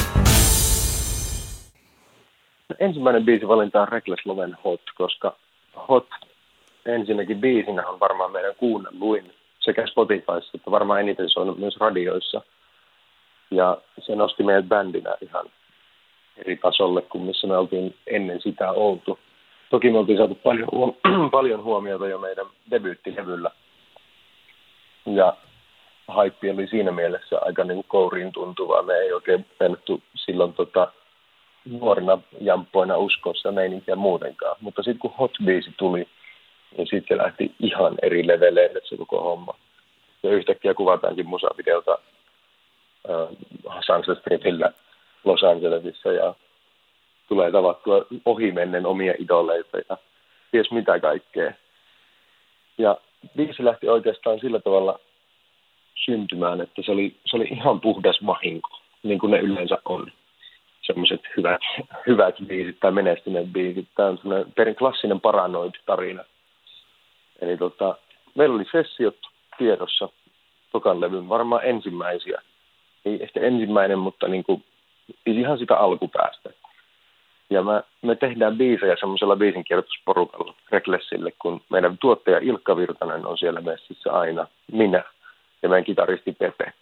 Ensimmäinen biisivalinta on Reckless Loven Hot, koska Hot ensinnäkin biisinä on varmaan meidän kuunnelluin sekä Spotifyssa että varmaan eniten soinut myös radioissa – ja se nosti meidät bändinä ihan eri tasolle kuin missä me oltiin ennen sitä oltu. Toki me oltiin saatu paljon, huom- [clears throat] paljon huomiota jo meidän debyyttilevyllä. Ja haippi oli siinä mielessä aika niin kouriin tuntuvaa. Me ei oikein pennettu silloin tota, nuorina jamppoina uskossa meininkiä muutenkaan. Mutta sitten kun Hot Beasi tuli, niin sitten lähti ihan eri leveleille se koko homma. Ja yhtäkkiä kuvataankin musavideota äh, Sunset Stripillä Los Angelesissa ja tulee tavattua ohimennen omia idoleita ja ties mitä kaikkea. Ja biisi lähti oikeastaan sillä tavalla syntymään, että se oli, se oli ihan puhdas mahinko, niin kuin ne yleensä on. Semmoiset hyvät, hyvät biisit tai menestyneet biisit. Tämä on semmoinen perin klassinen paranoid-tarina. Eli tota, meillä oli sessiot tiedossa tokan levyn, varmaan ensimmäisiä ei ehkä ensimmäinen, mutta niin kuin, ihan sitä alkupäästä. Ja mä, me tehdään biisejä semmoisella biisinkirjoitusporukalla Recklessille, kun meidän tuottaja Ilkka Virtanen on siellä messissä aina, minä ja meidän kitaristi Pepe.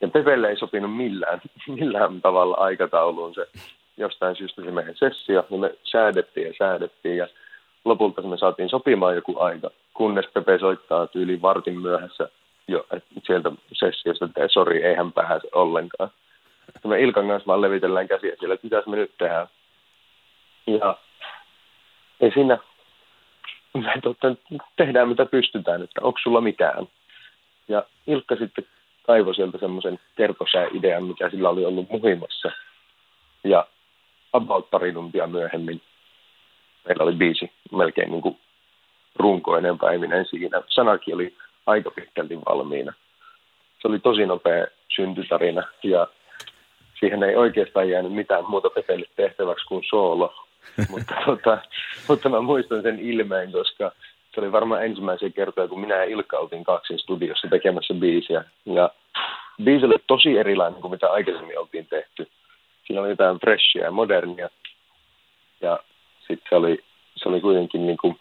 Ja Pepelle ei sopinut millään, [laughs] millään tavalla aikatauluun se jostain syystä se meidän sessio, niin me säädettiin ja säädettiin ja lopulta me saatiin sopimaan joku aika, kunnes Pepe soittaa tyyliin vartin myöhässä jo, sieltä sessiosta, että sori, ei hän pääse ollenkaan. Me Ilkan kanssa vaan levitellään käsiä siellä, että mitäs me nyt tehdään. Ja ei siinä, me totta, tehdään mitä pystytään, että onko sulla mitään. Ja Ilkka sitten kaivoi sieltä semmoisen kertosää-idean, mikä sillä oli ollut muhimassa. Ja about pari tuntia myöhemmin meillä oli biisi melkein niin kuin runkoinen päivinen siinä. Sanakin oli aika pitkälti valmiina. Se oli tosi nopea syntytarina ja siihen ei oikeastaan jäänyt mitään muuta Pepelle tehtäväksi kuin soolo. [laughs] mutta, tota, mutta mä muistan sen ilmeen, koska se oli varmaan ensimmäisiä kertoja, kun minä ja Ilkka oltiin kaksin studiossa tekemässä biisiä. Ja biisi oli tosi erilainen kuin mitä aikaisemmin oltiin tehty. Siinä oli jotain freshia ja modernia. Ja sitten se oli, se oli kuitenkin niin kuin,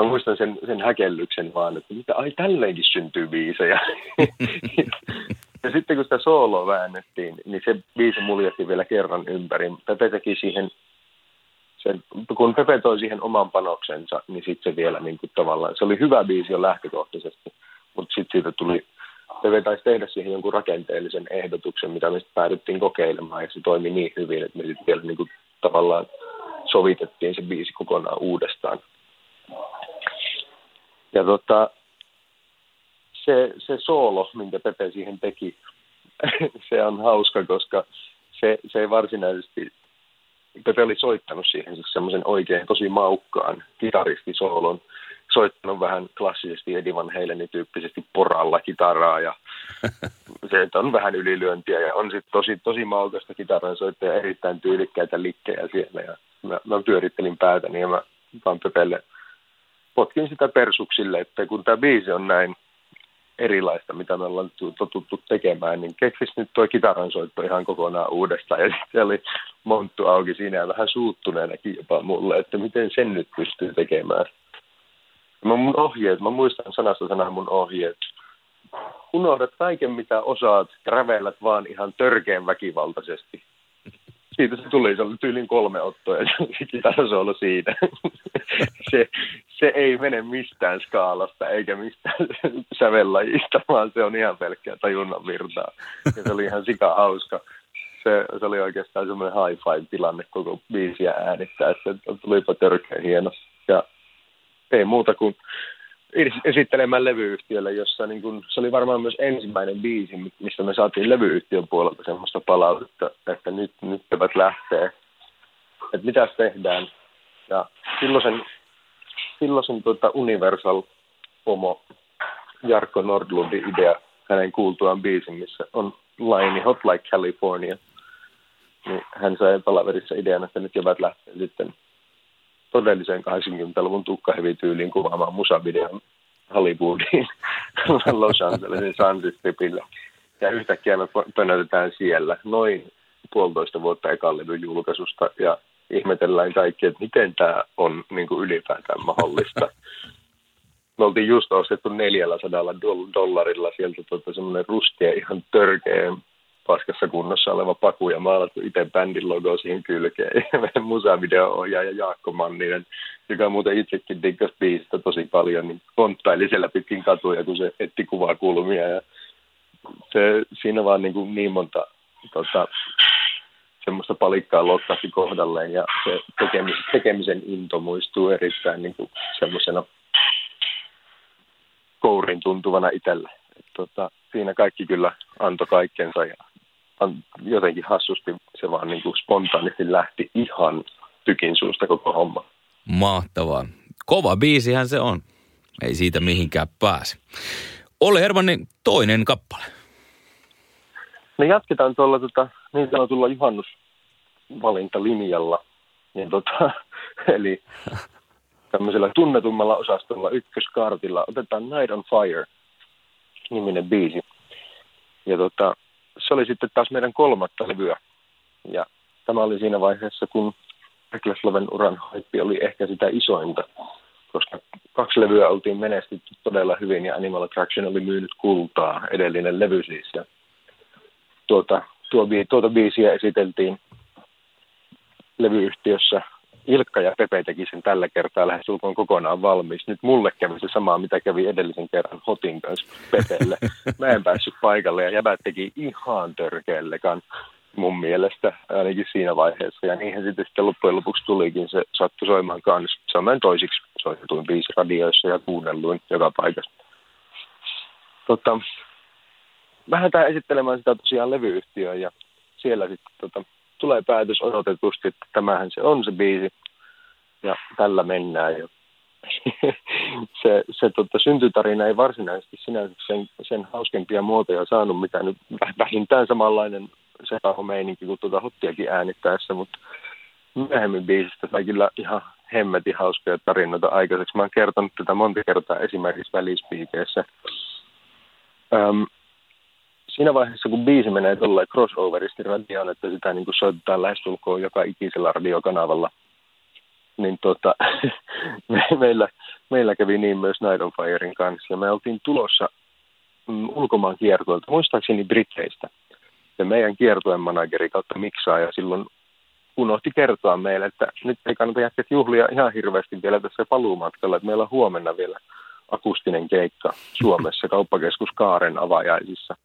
mä muistan sen, sen häkellyksen vaan, että mitä, ai tälleenkin syntyy biisejä. [laughs] ja sitten kun sitä sooloa väännettiin, niin se biisi muljatti vielä kerran ympäri. Pepe teki siihen, sen, kun Pepe toi siihen oman panoksensa, niin sitten se vielä niin kuin tavallaan, se oli hyvä biisi jo lähtökohtaisesti, mutta sitten siitä tuli Pepe taisi tehdä siihen jonkun rakenteellisen ehdotuksen, mitä me päädyttiin kokeilemaan, ja se toimi niin hyvin, että me sitten vielä niin kuin, tavallaan sovitettiin se biisi kokonaan uudestaan. Ja tota, se, se soolo, minkä Pepe siihen teki, [laughs] se on hauska, koska se, se ei varsinaisesti, Pepe oli soittanut siihen siis semmoisen oikein tosi maukkaan kitaristisoolon, soittanut vähän klassisesti Eddie Van Halenin tyyppisesti poralla kitaraa ja [laughs] se, että on vähän ylilyöntiä ja on sitten tosi, tosi maukasta kitaran soittaja erittäin tyylikkäitä likkejä siellä ja mä, mä pyörittelin päätäni ja mä vaan Pepelle potkin sitä persuksille, että kun tämä biisi on näin erilaista, mitä me ollaan totuttu tekemään, niin keksis nyt tuo kitaransoitto ihan kokonaan uudestaan. Ja sitten oli monttu auki siinä ja vähän suuttuneenakin jopa mulle, että miten sen nyt pystyy tekemään. Mä mun ohjeet, mä muistan sanasta sanaa mun ohjeet. Unohdat kaiken mitä osaat, räveilät vaan ihan törkeen väkivaltaisesti siitä se tuli, se oli tyylin kolme ottoa ja se ollut siinä. [laughs] se, se ei mene mistään skaalasta eikä mistään [laughs] sävellajista, vaan se on ihan pelkkää tajunnan virtaa. Ja se oli ihan sika hauska. Se, se oli oikeastaan semmoinen high five tilanne koko biisiä äänittää, että tulipa törkeä hieno. Ja ei muuta kuin esittelemään levyyhtiölle, jossa niin kun, se oli varmaan myös ensimmäinen biisi, missä me saatiin levyyhtiön puolelta semmoista palautetta, että nyt, nyt eivät lähtee, että mitä tehdään. Ja silloisen, silloisen tuota Universal Pomo Jarkko Nordlundin idea hänen kuultuaan biisin, missä on laini Hot Like California, niin hän sai palaverissa idean, että nyt eivät lähtee sitten todelliseen 80-luvun tukkahevityyliin kuvaamaan musavideon Hollywoodiin [laughs] Los Angelesin Sunset Ja yhtäkkiä me pönötetään siellä noin puolitoista vuotta ekan levyn julkaisusta ja ihmetellään kaikki, että miten tämä on niin kuin ylipäätään mahdollista. Me oltiin just ostettu 400 dollarilla sieltä tuota, semmoinen rustia ihan törkeä paskassa kunnossa oleva paku ja maalattu itse bändin logo siihen kylkeen. [laughs] Ja meidän musavideo-ohjaaja Jaakko Manninen, joka muuten itsekin diggasi biisistä tosi paljon, niin konttaili siellä pitkin katuja, kun se etti kuvakulmia. Ja se, siinä vaan niin, kuin niin monta tota, semmoista palikkaa lotkasi kohdalleen ja se tekemisen, tekemisen into muistuu erittäin niin kuin semmoisena kourin tuntuvana itselle. Tota, siinä kaikki kyllä antoi kaikkensa ja jotenkin hassusti se vaan niin kuin spontaanisti lähti ihan tykin suusta koko homma. Mahtavaa. Kova biisihän se on. Ei siitä mihinkään pääse. Ole Hermannin toinen kappale. Me jatketaan tuolla tota, niin sanotulla juhannusvalintalinjalla. Niin tota, [laughs] eli tämmöisellä tunnetummalla osastolla ykköskartilla otetaan Night on Fire niminen biisi. Ja tota, se oli sitten taas meidän kolmatta levyä. Ja tämä oli siinä vaiheessa, kun Rekleslaven uran haippi oli ehkä sitä isointa, koska kaksi levyä oltiin menestytty todella hyvin ja Animal Attraction oli myynyt kultaa, edellinen levy siis. Ja tuota, tuo, tuota biisiä esiteltiin levyyhtiössä Ilkka ja Pepe teki sen tällä kertaa lähes ulkoon kokonaan valmis. Nyt mulle kävi se sama, mitä kävi edellisen kerran Hotin kanssa Pepelle. Mä en päässyt paikalle ja jäbät teki ihan törkeällekan mun mielestä, ainakin siinä vaiheessa. Ja niinhän sitten, sitten loppujen lopuksi tulikin, se sattui soimaan kanssa. Se on toisiksi soitetuin biisi radioissa ja kuunnelluin joka paikassa. Tota, lähdetään esittelemään sitä tosiaan levyyhtiöön ja siellä sitten tota, tulee päätös odotetusti, että tämähän se on se biisi ja tällä mennään jo. [laughs] se se tota, syntytarina ei varsinaisesti sinänsä sen, sen hauskempia muotoja saanut, mitä nyt vähintään samanlainen meininki kuin tuota hottiakin äänittäessä, mutta myöhemmin biisistä sai kyllä ihan hemmetin hauskoja tarinoita aikaiseksi. Mä oon kertonut tätä monta kertaa esimerkiksi välispiikeissä. Öm, siinä vaiheessa, kun biisi menee tuolla crossoveristi radioon, että sitä niin kuin soitetaan lähestulkoon joka ikisellä radiokanavalla niin tota, [laughs] me, meillä, meillä kävi niin myös Night on Firein kanssa. Ja me oltiin tulossa mm, ulkomaan kiertoilta, muistaakseni Briteistä. Ja meidän kiertojen manageri kautta miksaaja silloin unohti kertoa meille, että nyt ei kannata jätkät juhlia ihan hirveästi vielä tässä paluumatkalla, että meillä on huomenna vielä akustinen keikka Suomessa [laughs] kauppakeskus Kaaren avajaisissa.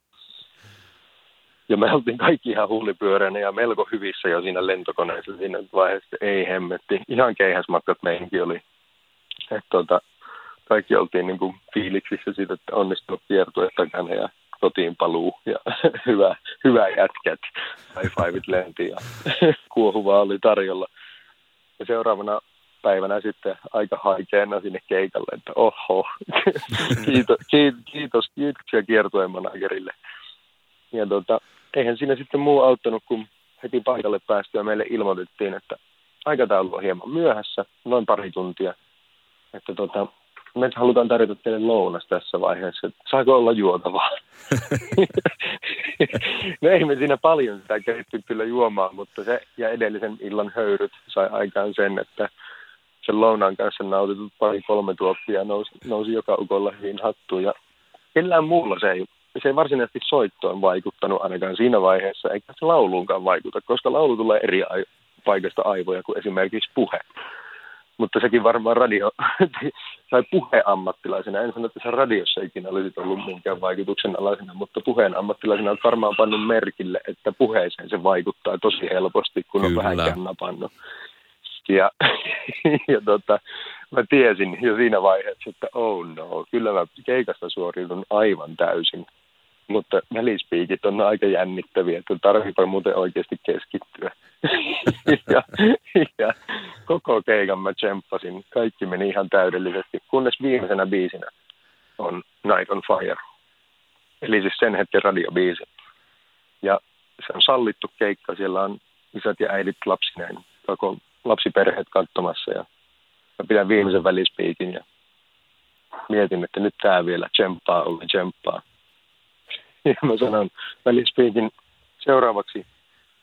Ja me oltiin kaikki ihan huulipyöreänä ja melko hyvissä jo siinä lentokoneessa siinä vaiheessa. Ei hemmetti. Ihan keihäsmatkat meihinkin oli. Et tota, kaikki oltiin niin kuin fiiliksissä siitä, että onnistunut kiertue takana ja kotiin paluu ja [laughs] hyvä, hyvä jätkät. High fiveit lenti ja [laughs] kuohuvaa oli tarjolla. Ja seuraavana päivänä sitten aika haikeena sinne keikalle, että oho, [laughs] kiitos, kiitos, kiitoksia kiertueen managerille. Ja tota, eihän siinä sitten muu auttanut, kun heti paikalle päästyä meille ilmoitettiin, että aikataulu on hieman myöhässä, noin pari tuntia. Että tota, me halutaan tarjota teille lounas tässä vaiheessa, että saako olla juotavaa? [laughs] no ei me siinä paljon sitä keritty kyllä juomaan, mutta se ja edellisen illan höyryt sai aikaan sen, että sen lounaan kanssa nautitut pari-kolme tuoppia nousi, nousi joka ukolla hyvin hattuun. Ja kellään muulla se ei, se ei varsinaisesti soittoon vaikuttanut ainakaan siinä vaiheessa, eikä se lauluunkaan vaikuta, koska laulu tulee eri ai- paikasta aivoja kuin esimerkiksi puhe. Mutta sekin varmaan radio [laughs] sai puheammattilaisena. En sano, että se radiossa ikinä olisi ollut minkään vaikutuksen alaisena, mutta puheen ammattilaisena on varmaan pannut merkille, että puheeseen se vaikuttaa tosi helposti, kun Kyllä. on vähänkään napannut. Ja, [laughs] ja tota, mä tiesin jo siinä vaiheessa, että oh no, kyllä mä keikasta suoriudun aivan täysin. Mutta välispiikit on aika jännittäviä, että tarvitaan muuten oikeasti keskittyä. [laughs] ja, ja koko keikan mä tsemppasin. Kaikki meni ihan täydellisesti, kunnes viimeisenä biisinä on Night on Fire. Eli siis sen hetken radiobiisi. Ja se on sallittu keikka, siellä on isät ja äidit lapsineen koko lapsiperheet katsomassa ja mä pidän viimeisen välispiikin ja mietin, että nyt tämä vielä tsemppaa, oli tsemppaa. [laughs] Ja mä sanon välispiikin seuraavaksi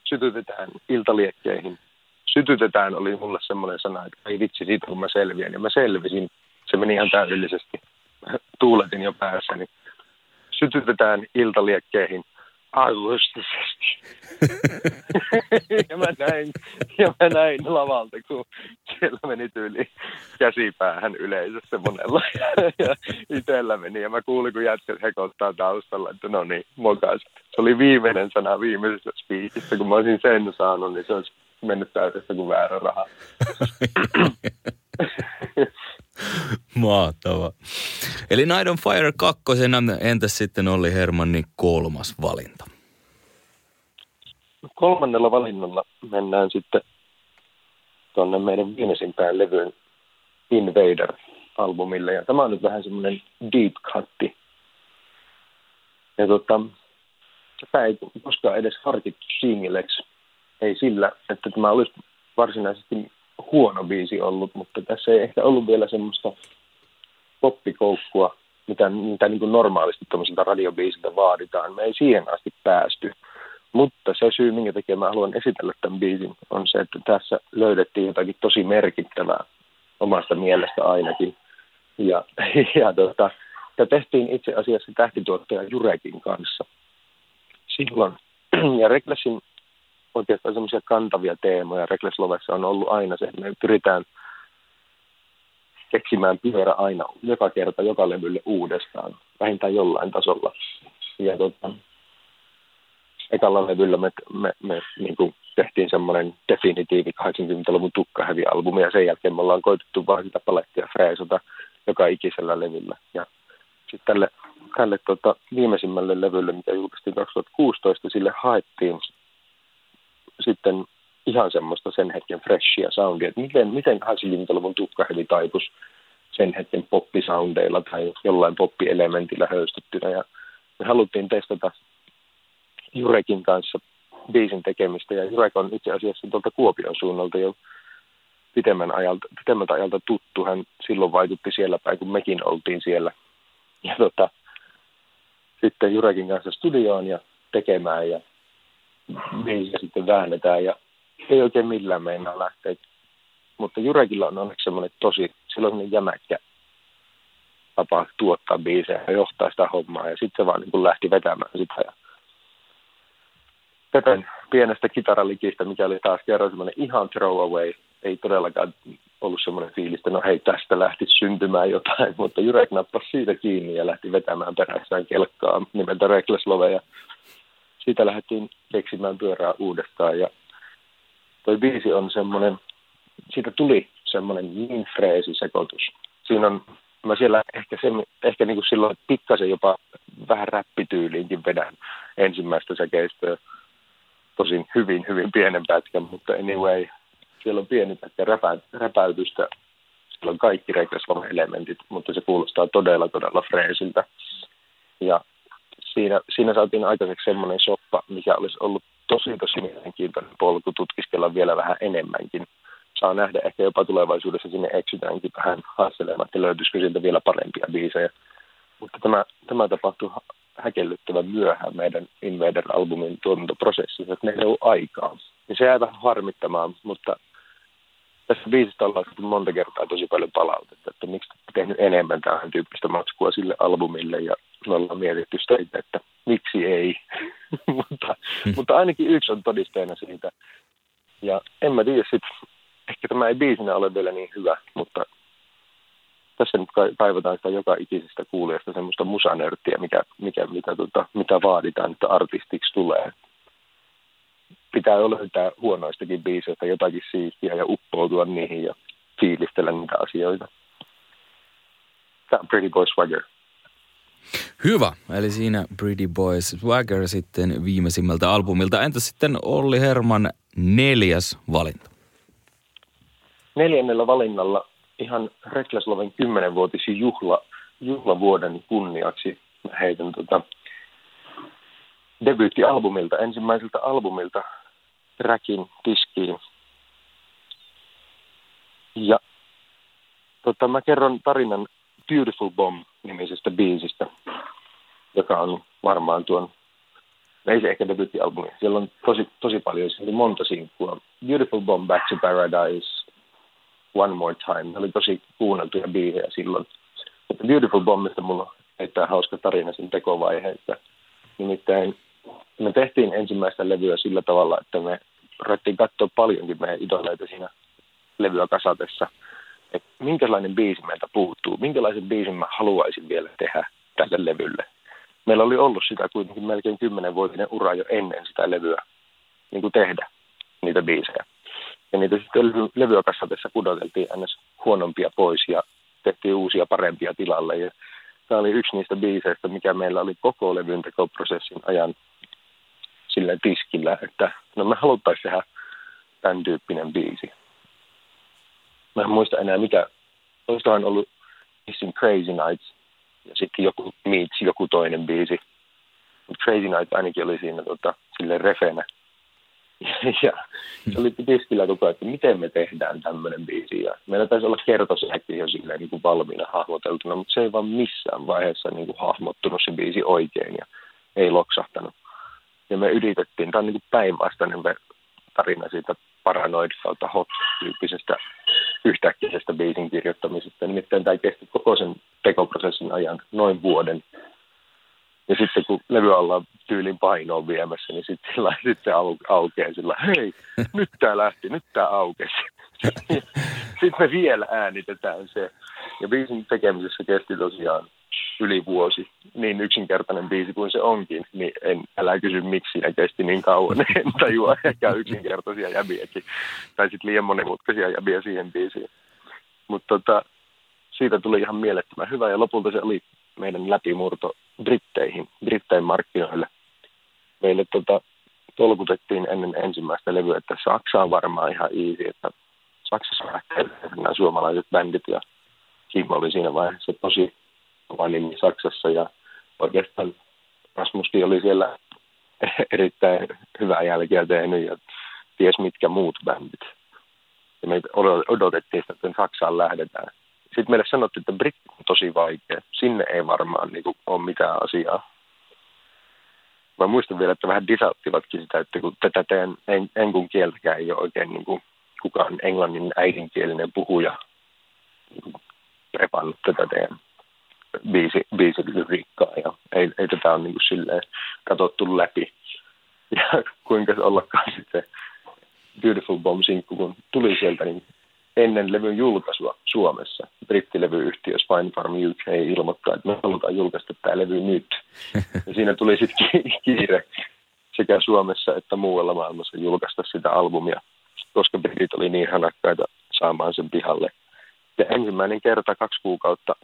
sytytetään iltaliekkeihin. Sytytetään oli mulle semmoinen sana, että ei vitsi siitä kun mä selviän. Ja mä selvisin. Se meni ihan täydellisesti. Tuuletin jo päässäni. Sytytetään iltaliekkeihin – arvostisesti. ja, mä näin, ja mä näin lavalta, kun siellä meni tyyli käsipäähän yleisössä monella. ja itsellä meni, ja mä kuulin, kun jätkät hekottaa taustalla, että no niin, mokas. Se oli viimeinen sana viimeisessä spiikissä, kun mä olisin sen saanut, niin se olisi mennyt täydestä kuin väärä raha. [laughs] [laughs] Mahtava. Eli Night on Fire kakkosena, entäs sitten oli Hermannin kolmas valinta? Kolmannella valinnalla mennään sitten tuonne meidän viimeisimpään levyyn Invader-albumille. Ja tämä on nyt vähän semmoinen deep cutti. Ja tota, tätä ei koskaan edes harkittu singleksi. Ei sillä, että tämä olisi varsinaisesti huono biisi ollut, mutta tässä ei ehkä ollut vielä semmoista poppikoukkua, mitä, mitä niin kuin normaalisti tuommoiselta radiobiisiltä vaaditaan. Me ei siihen asti päästy. Mutta se syy, minkä takia mä haluan esitellä tämän biisin, on se, että tässä löydettiin jotakin tosi merkittävää omasta mielestä ainakin. Ja, [laughs] ja tota, tämä tehtiin itse asiassa tähtituottaja Jurekin kanssa silloin. [clears throat] Ja Reklessin oikeastaan semmoisia kantavia teemoja Reckless Lovessa on ollut aina se, että me pyritään keksimään pyörä aina joka kerta, joka levylle uudestaan, vähintään jollain tasolla. Ja tota, ekalla levyllä me, me, me niin kuin tehtiin semmoinen definitiivi 80-luvun tukkahävi-albumi, ja sen jälkeen me ollaan koitettu vaan sitä palettia freesota joka ikisellä levyllä. Ja sitten tälle, tälle tota, viimeisimmälle levylle, mikä julkaistiin 2016, sille haettiin sitten ihan semmoista sen hetken freshia soundia, että miten, miten 80-luvun tukkaheli taipus sen hetken poppisoundeilla tai jollain poppielementillä höystettynä. Ja me haluttiin testata Jurekin kanssa biisin tekemistä, ja Jurek on itse asiassa tuolta Kuopion suunnalta jo pitemmän ajalta, pitemmältä ajalta tuttu. Hän silloin vaikutti siellä päin, kun mekin oltiin siellä. Ja tota, sitten Jurekin kanssa studioon ja tekemään, ja biisiä sitten väännetään ja ei oikein millään meinaa lähteä mutta Jurekilla on onneksi semmoinen tosi, sillä on jämäkkä tapa tuottaa biisejä ja johtaa sitä hommaa. Ja sitten se vaan niin lähti vetämään sitä. Ja Pepen pienestä kitaralikistä, mikä oli taas kerran semmoinen ihan throwaway. Ei todellakaan ollut semmoinen fiilis, että no hei, tästä lähti syntymään jotain, [laughs] mutta Jurek nappasi siitä kiinni ja lähti vetämään perässään kelkkaa nimeltä Reckless Love. Ja siitä lähdettiin keksimään pyörää uudestaan. Ja toi biisi on semmoinen, siitä tuli semmoinen niin freesi sekoitus. Siinä on mä siellä ehkä, se, ehkä niin kuin silloin pikkasen jopa vähän räppityyliinkin vedän ensimmäistä säkeistöä. Tosin hyvin, hyvin pienen pätkän, mutta anyway, siellä on pieni pätkä räpä, räpäytystä. Siellä on kaikki elementit, mutta se kuulostaa todella, todella freesiltä. Ja siinä, siinä saatiin aikaiseksi semmoinen soppa, mikä olisi ollut tosi, tosi mielenkiintoinen polku tutkiskella vielä vähän enemmänkin saa nähdä ehkä jopa tulevaisuudessa sinne eksytäänkin vähän haastelemaan, että löytyisikö sieltä vielä parempia biisejä. Mutta tämä, tämä tapahtui häkellyttävän myöhään meidän Invader-albumin tuotantoprosessissa, että meillä ei ollut aikaa. Ja se jää vähän harmittamaan, mutta tässä biisistä ollaan monta kertaa tosi paljon palautetta, että miksi tehnyt enemmän tähän tyyppistä matskua sille albumille ja me ollaan mietitty sitä, että miksi ei. [laughs] mutta, hmm. mutta ainakin yksi on todisteena siitä. Ja en mä tiedä sitten, ehkä tämä ei biisinä ole vielä niin hyvä, mutta tässä nyt kaivataan sitä joka ikisestä kuulijasta semmoista musanörttiä, mikä, mikä, mitä, tota, mitä vaaditaan, että artistiksi tulee. Pitää löytää huonoistakin biiseistä jotakin siistiä ja uppoutua niihin ja fiilistellä niitä asioita. Tämä on Pretty Boy Swagger. Hyvä, eli siinä Pretty Boys Swagger sitten viimeisimmältä albumilta. Entä sitten Olli Herman neljäs valinta? neljännellä valinnalla ihan Reklasloven kymmenenvuotisen juhla, juhlavuoden kunniaksi heitän tota debyyttialbumilta, ensimmäiseltä albumilta Räkin tiskiin. Ja tota, mä kerron tarinan Beautiful Bomb-nimisestä biisistä, joka on varmaan tuon, no ei se ehkä debyyttialbumi, siellä on tosi, tosi paljon, siellä oli monta sinkkua. Beautiful Bomb, Back to Paradise, One More Time. Ne oli tosi kuunneltuja biisejä silloin. Mutta Beautiful Bombista mulla on hauska tarina sen tekovaiheessa. Nimittäin me tehtiin ensimmäistä levyä sillä tavalla, että me ruvettiin katsoa paljonkin meidän idoleita siinä levyä kasatessa, että minkälainen biisi meiltä puuttuu, minkälaisen biisin mä haluaisin vielä tehdä tälle levylle. Meillä oli ollut sitä kuitenkin melkein kymmenenvuotinen ura jo ennen sitä levyä niin kuin tehdä niitä biisejä. Ja niitä sitten levyä kasvatessa pudoteltiin ns. huonompia pois ja tehtiin uusia parempia tilalle. Ja tämä oli yksi niistä biiseistä, mikä meillä oli koko levyn tekoprosessin ajan sillä tiskillä, että no me haluttaisiin tehdä tämän tyyppinen biisi. Mä en muista enää mikä, olisikohan ollut Missing Crazy Nights ja sitten joku Meets, joku toinen biisi. Mutta Crazy Nights ainakin oli siinä tota, sille refenä [laughs] ja se oli tiskillä koko että miten me tehdään tämmöinen biisi. Ja meillä taisi olla kertosäkki jo silleen niin kuin valmiina hahmoteltuna, mutta se ei vaan missään vaiheessa niin kuin hahmottunut se biisi oikein ja ei loksahtanut. Ja me yritettiin, tämä on niin päinvastainen tarina siitä paranoid kautta hot-tyyppisestä yhtäkkisestä biisin kirjoittamisesta. Nimittäin tämä kesti koko sen tekoprosessin ajan noin vuoden. Ja sitten kun levy ollaan tyylin painoon viemässä, niin sitten sillä [laughs] sitten au, aukeaa sillä hei, nyt tämä lähti, nyt tämä aukesi. [laughs] sitten me vielä äänitetään se. Ja biisin tekemisessä kesti tosiaan yli vuosi. Niin yksinkertainen biisi kuin se onkin, niin en, älä kysy miksi siinä kesti niin kauan. [laughs] En tajua ehkä yksinkertaisia jäbiäkin. Tai sitten liian monimutkaisia jäbiä siihen biisiin. Mutta tota, siitä tuli ihan mielettömän hyvä ja lopulta se oli meidän läpimurto Britteihin, Brittein markkinoille. Meille tota, tolkutettiin ennen ensimmäistä levyä, että Saksa on varmaan ihan easy, että Saksassa lähtee nämä suomalaiset bändit ja Kim oli siinä vaiheessa tosi kova nimi Saksassa ja oikeastaan Rasmuskin oli siellä [laughs] erittäin hyvää jälkeä tehnyt ja ties mitkä muut bändit. Ja me odotettiin sitä, että Saksaan lähdetään. Sitten meille sanottiin, että britti on tosi vaikea. Sinne ei varmaan niin kuin, ole mitään asiaa. Mä muistan vielä, että vähän disauttivatkin sitä, että kun tätä teidän en, enkun kieltäkään ei ole oikein niin kuin, kukaan englannin äidinkielinen puhuja prepannut tätä teidän biisi, biisilyriikkaa ja ei, ei tätä ole niin kuin silleen katsottu läpi. Ja [laughs] kuinka se ollakaan sitten Beautiful Bomb-sinkku, kun tuli sieltä, niin ennen levyn julkaisua Suomessa brittilevyyhtiö Spine Farm UK ilmoittaa, että me halutaan julkaista tämä levy nyt. [laughs] Ja siinä tuli sitten kiire sekä Suomessa että muualla maailmassa julkaista sitä albumia, koska britit oli niin hanakkaita saamaan sen pihalle. Ja ensimmäinen kerta kaksi kuukautta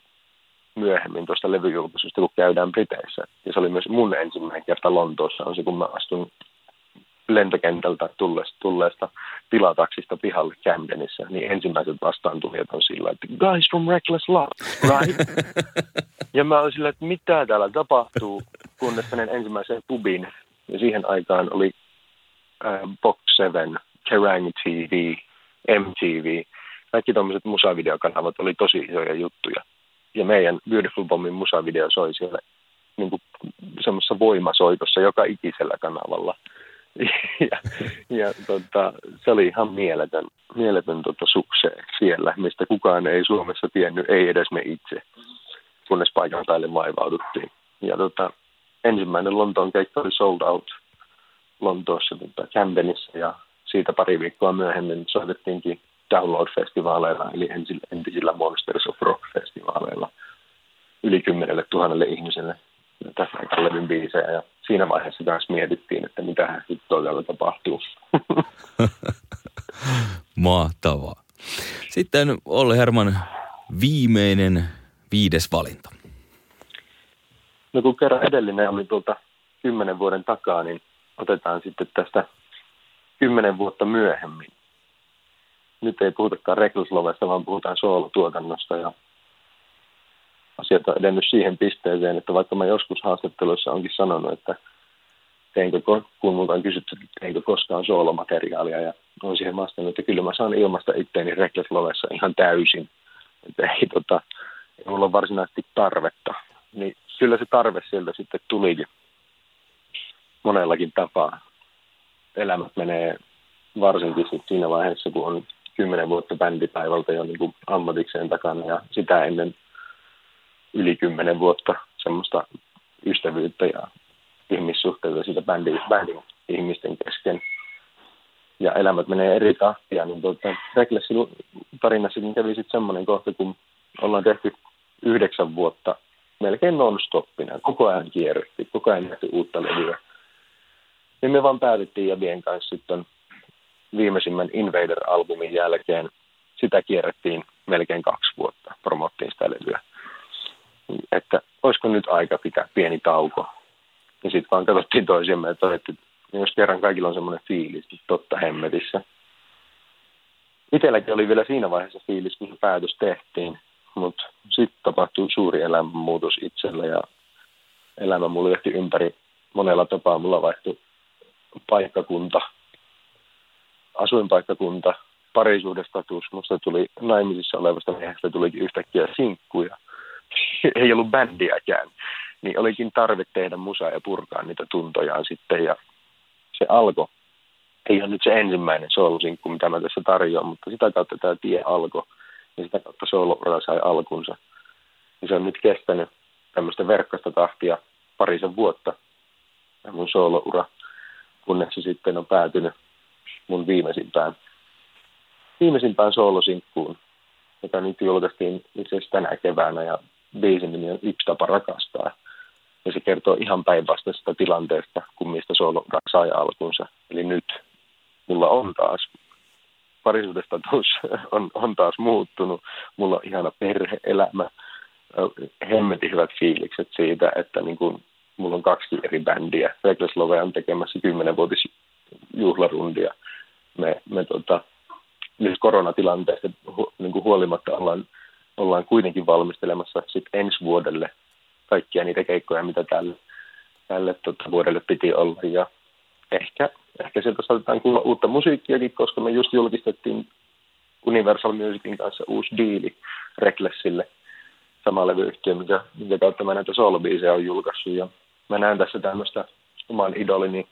myöhemmin tuosta levyjulkaisusta, kun käydään Briteissä. Ja se oli myös mun ensimmäinen kerta Lontoossa, on se kun mä astun lentokentältä tulleesta, tulleesta tilataksista pihalle Camdenissä, niin ensimmäiset vastaan tulijat on sillä, että guys from Reckless Love, right? [laughs] ja mä olin sillä, että mitä täällä tapahtuu, kunnes menen ensimmäiseen pubin. Ja siihen aikaan oli äh, Box 7, Kerrang TV, MTV. Kaikki tuommoiset musavideokanavat oli tosi isoja juttuja. Ja meidän Beautiful Bombin musavideo soi siellä niin kuin semmoisessa voimasoitossa joka ikisellä kanavalla [laughs] – ja, ja tota, se oli ihan mieletön, mieletön tota, sukseen siellä, mistä kukaan ei Suomessa tiennyt, ei edes me itse, kunnes paikan päälle vaivauduttiin. Ja tota, ensimmäinen Lontoon keikka oli sold out Lontoossa tota, Camdenissa ja siitä pari viikkoa myöhemmin soitettiinkin Download-festivaaleilla, eli entisillä Monsters of Rock-festivaaleilla yli kymmenelle tuhannelle ihmiselle tässä levyn biisejä ja siinä vaiheessa taas mietittiin, että mitä nyt todella tapahtuu. [laughs] Mahtavaa. Sitten Olli Herman viimeinen viides valinta. No kun kerran edellinen oli tuolta kymmenen vuoden takaa, niin otetaan sitten tästä kymmenen vuotta myöhemmin. Nyt ei puhutakaan Reckless Lovesta, vaan puhutaan soolotuotannosta ja asiat on edennyt siihen pisteeseen, että vaikka mä joskus haastatteluissa onkin sanonut, että teinkö, kun multa on kysytty, että teinkö koskaan soolomateriaalia, ja olen siihen vastannut, että kyllä mä saan ilmasta itteeni Reckless ihan täysin. Että ei, tota, ei mulla ole varsinaisesti tarvetta. Niin kyllä se tarve sieltä sitten tulikin monellakin tapaa. Elämät menee varsinkin siinä vaiheessa, kun on kymmenen vuotta bändipäivältä jo niin kuin ammatikseen takana ja sitä ennen yli kymmenen vuotta semmoista ystävyyttä ja ihmissuhteita siitä bändin, bändin ihmisten kesken. Ja elämät menee eri tahtia, niin tuota, Recklessin tarinassa kävi sitten semmoinen kohta, kun ollaan tehty yhdeksän vuotta melkein non-stoppina. Koko ajan kierrettiin, koko ajan nähty uutta levyä. Niin me vaan päätettiin Jabien kanssa sitten viimeisimmän Invader-albumin jälkeen. Sitä kierrettiin melkein kaksi vuotta, promottiin sitä levyä että olisiko nyt aika pitää pieni tauko. Ja sitten vaan katsottiin toisiamme ja todettiin, että jos kerran kaikilla on semmoinen fiilis, että totta hemmetissä. Itselläkin oli vielä siinä vaiheessa fiilis, kun päätös tehtiin, mutta sitten tapahtui suuri elämänmuutos itsellä ja elämä johti ympäri monella tapaa. Mulla vaihtui paikkakunta, asuinpaikkakunta, parisuudestatus. Musta tuli naimisissa olevasta miehestä tulikin yhtäkkiä sinkkuja [laughs] ei ollut bändiäkään, niin olikin tarve tehdä musaa ja purkaa niitä tuntojaan sitten. Ja se alkoi, ei ole nyt se ensimmäinen soulusinkku, mitä mä tässä tarjoan, mutta sitä kautta tämä tie alkoi ja sitä kautta sooloura sai alkunsa. Ja se on nyt kestänyt tämmöistä verkkoista tahtia parisen vuotta, mun sooloura, kunnes se sitten on päätynyt mun viimeisimpään, viimeisimpään soolosinkkuun, joka nyt julkaistiin itse asiassa tänä keväänä ja biisin nimi on Yksi tapa rakastaa. Ja se kertoo ihan päinvastaisesta tilanteesta, kuin mistä solo sai alkunsa. Eli nyt mulla on taas parisuudesta on, on taas muuttunut. Mulla on ihana perhe-elämä, hemmetin hyvät fiilikset siitä, että niin kun, mulla on kaksi eri bändiä. Reckless Love on tekemässä kymmenenvuotis juhlarundia. Me, me tota, nyt koronatilanteesta niin kuin huolimatta ollaan ollaan kuitenkin valmistelemassa sit ensi vuodelle kaikkia niitä keikkoja, mitä tälle, tälle tota, vuodelle piti olla. Ja ehkä, ehkä sieltä saatetaan kuulla uutta musiikkiakin, koska me just julkistettiin Universal Musicin kanssa uusi diili Recklessille, sama levyyhtiö, mikä, mikä kautta mä näitä soolobiisejä on julkaissut. Ja mä näen tässä tämmöistä oman idolini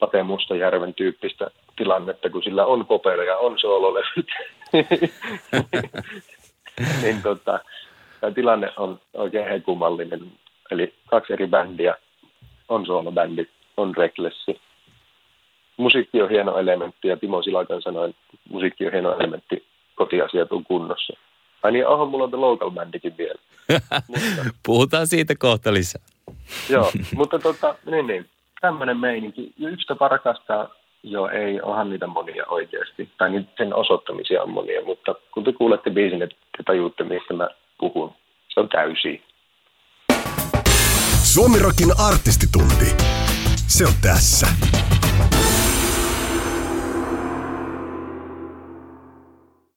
Pate Mustajärven tyyppistä tilannetta, kun sillä on kopero ja on soololevyt. [laughs] niin tota, tämä tilanne on oikein hekumallinen. Eli kaksi eri bändiä, on soolobändi, on Recklessi. Musiikki on hieno elementti ja Timo Silakan sanoi, että musiikki on hieno elementti, kotiasiat on kunnossa. Ai niin, onhan mulla on the local bandikin vielä. mutta, [laughs] Puhutaan siitä kohta lisää. joo, mutta tota, niin niin, tämmöinen meininki. Yksi tapa rakastaa, joo ei, onhan niitä monia oikeasti. Tai niin, sen osoittamisia on monia, mutta kun te kuulette biisin, että te tajuutte, mistä mä puhun. Se on täysi. Suomirokin artistitunti. Se on tässä.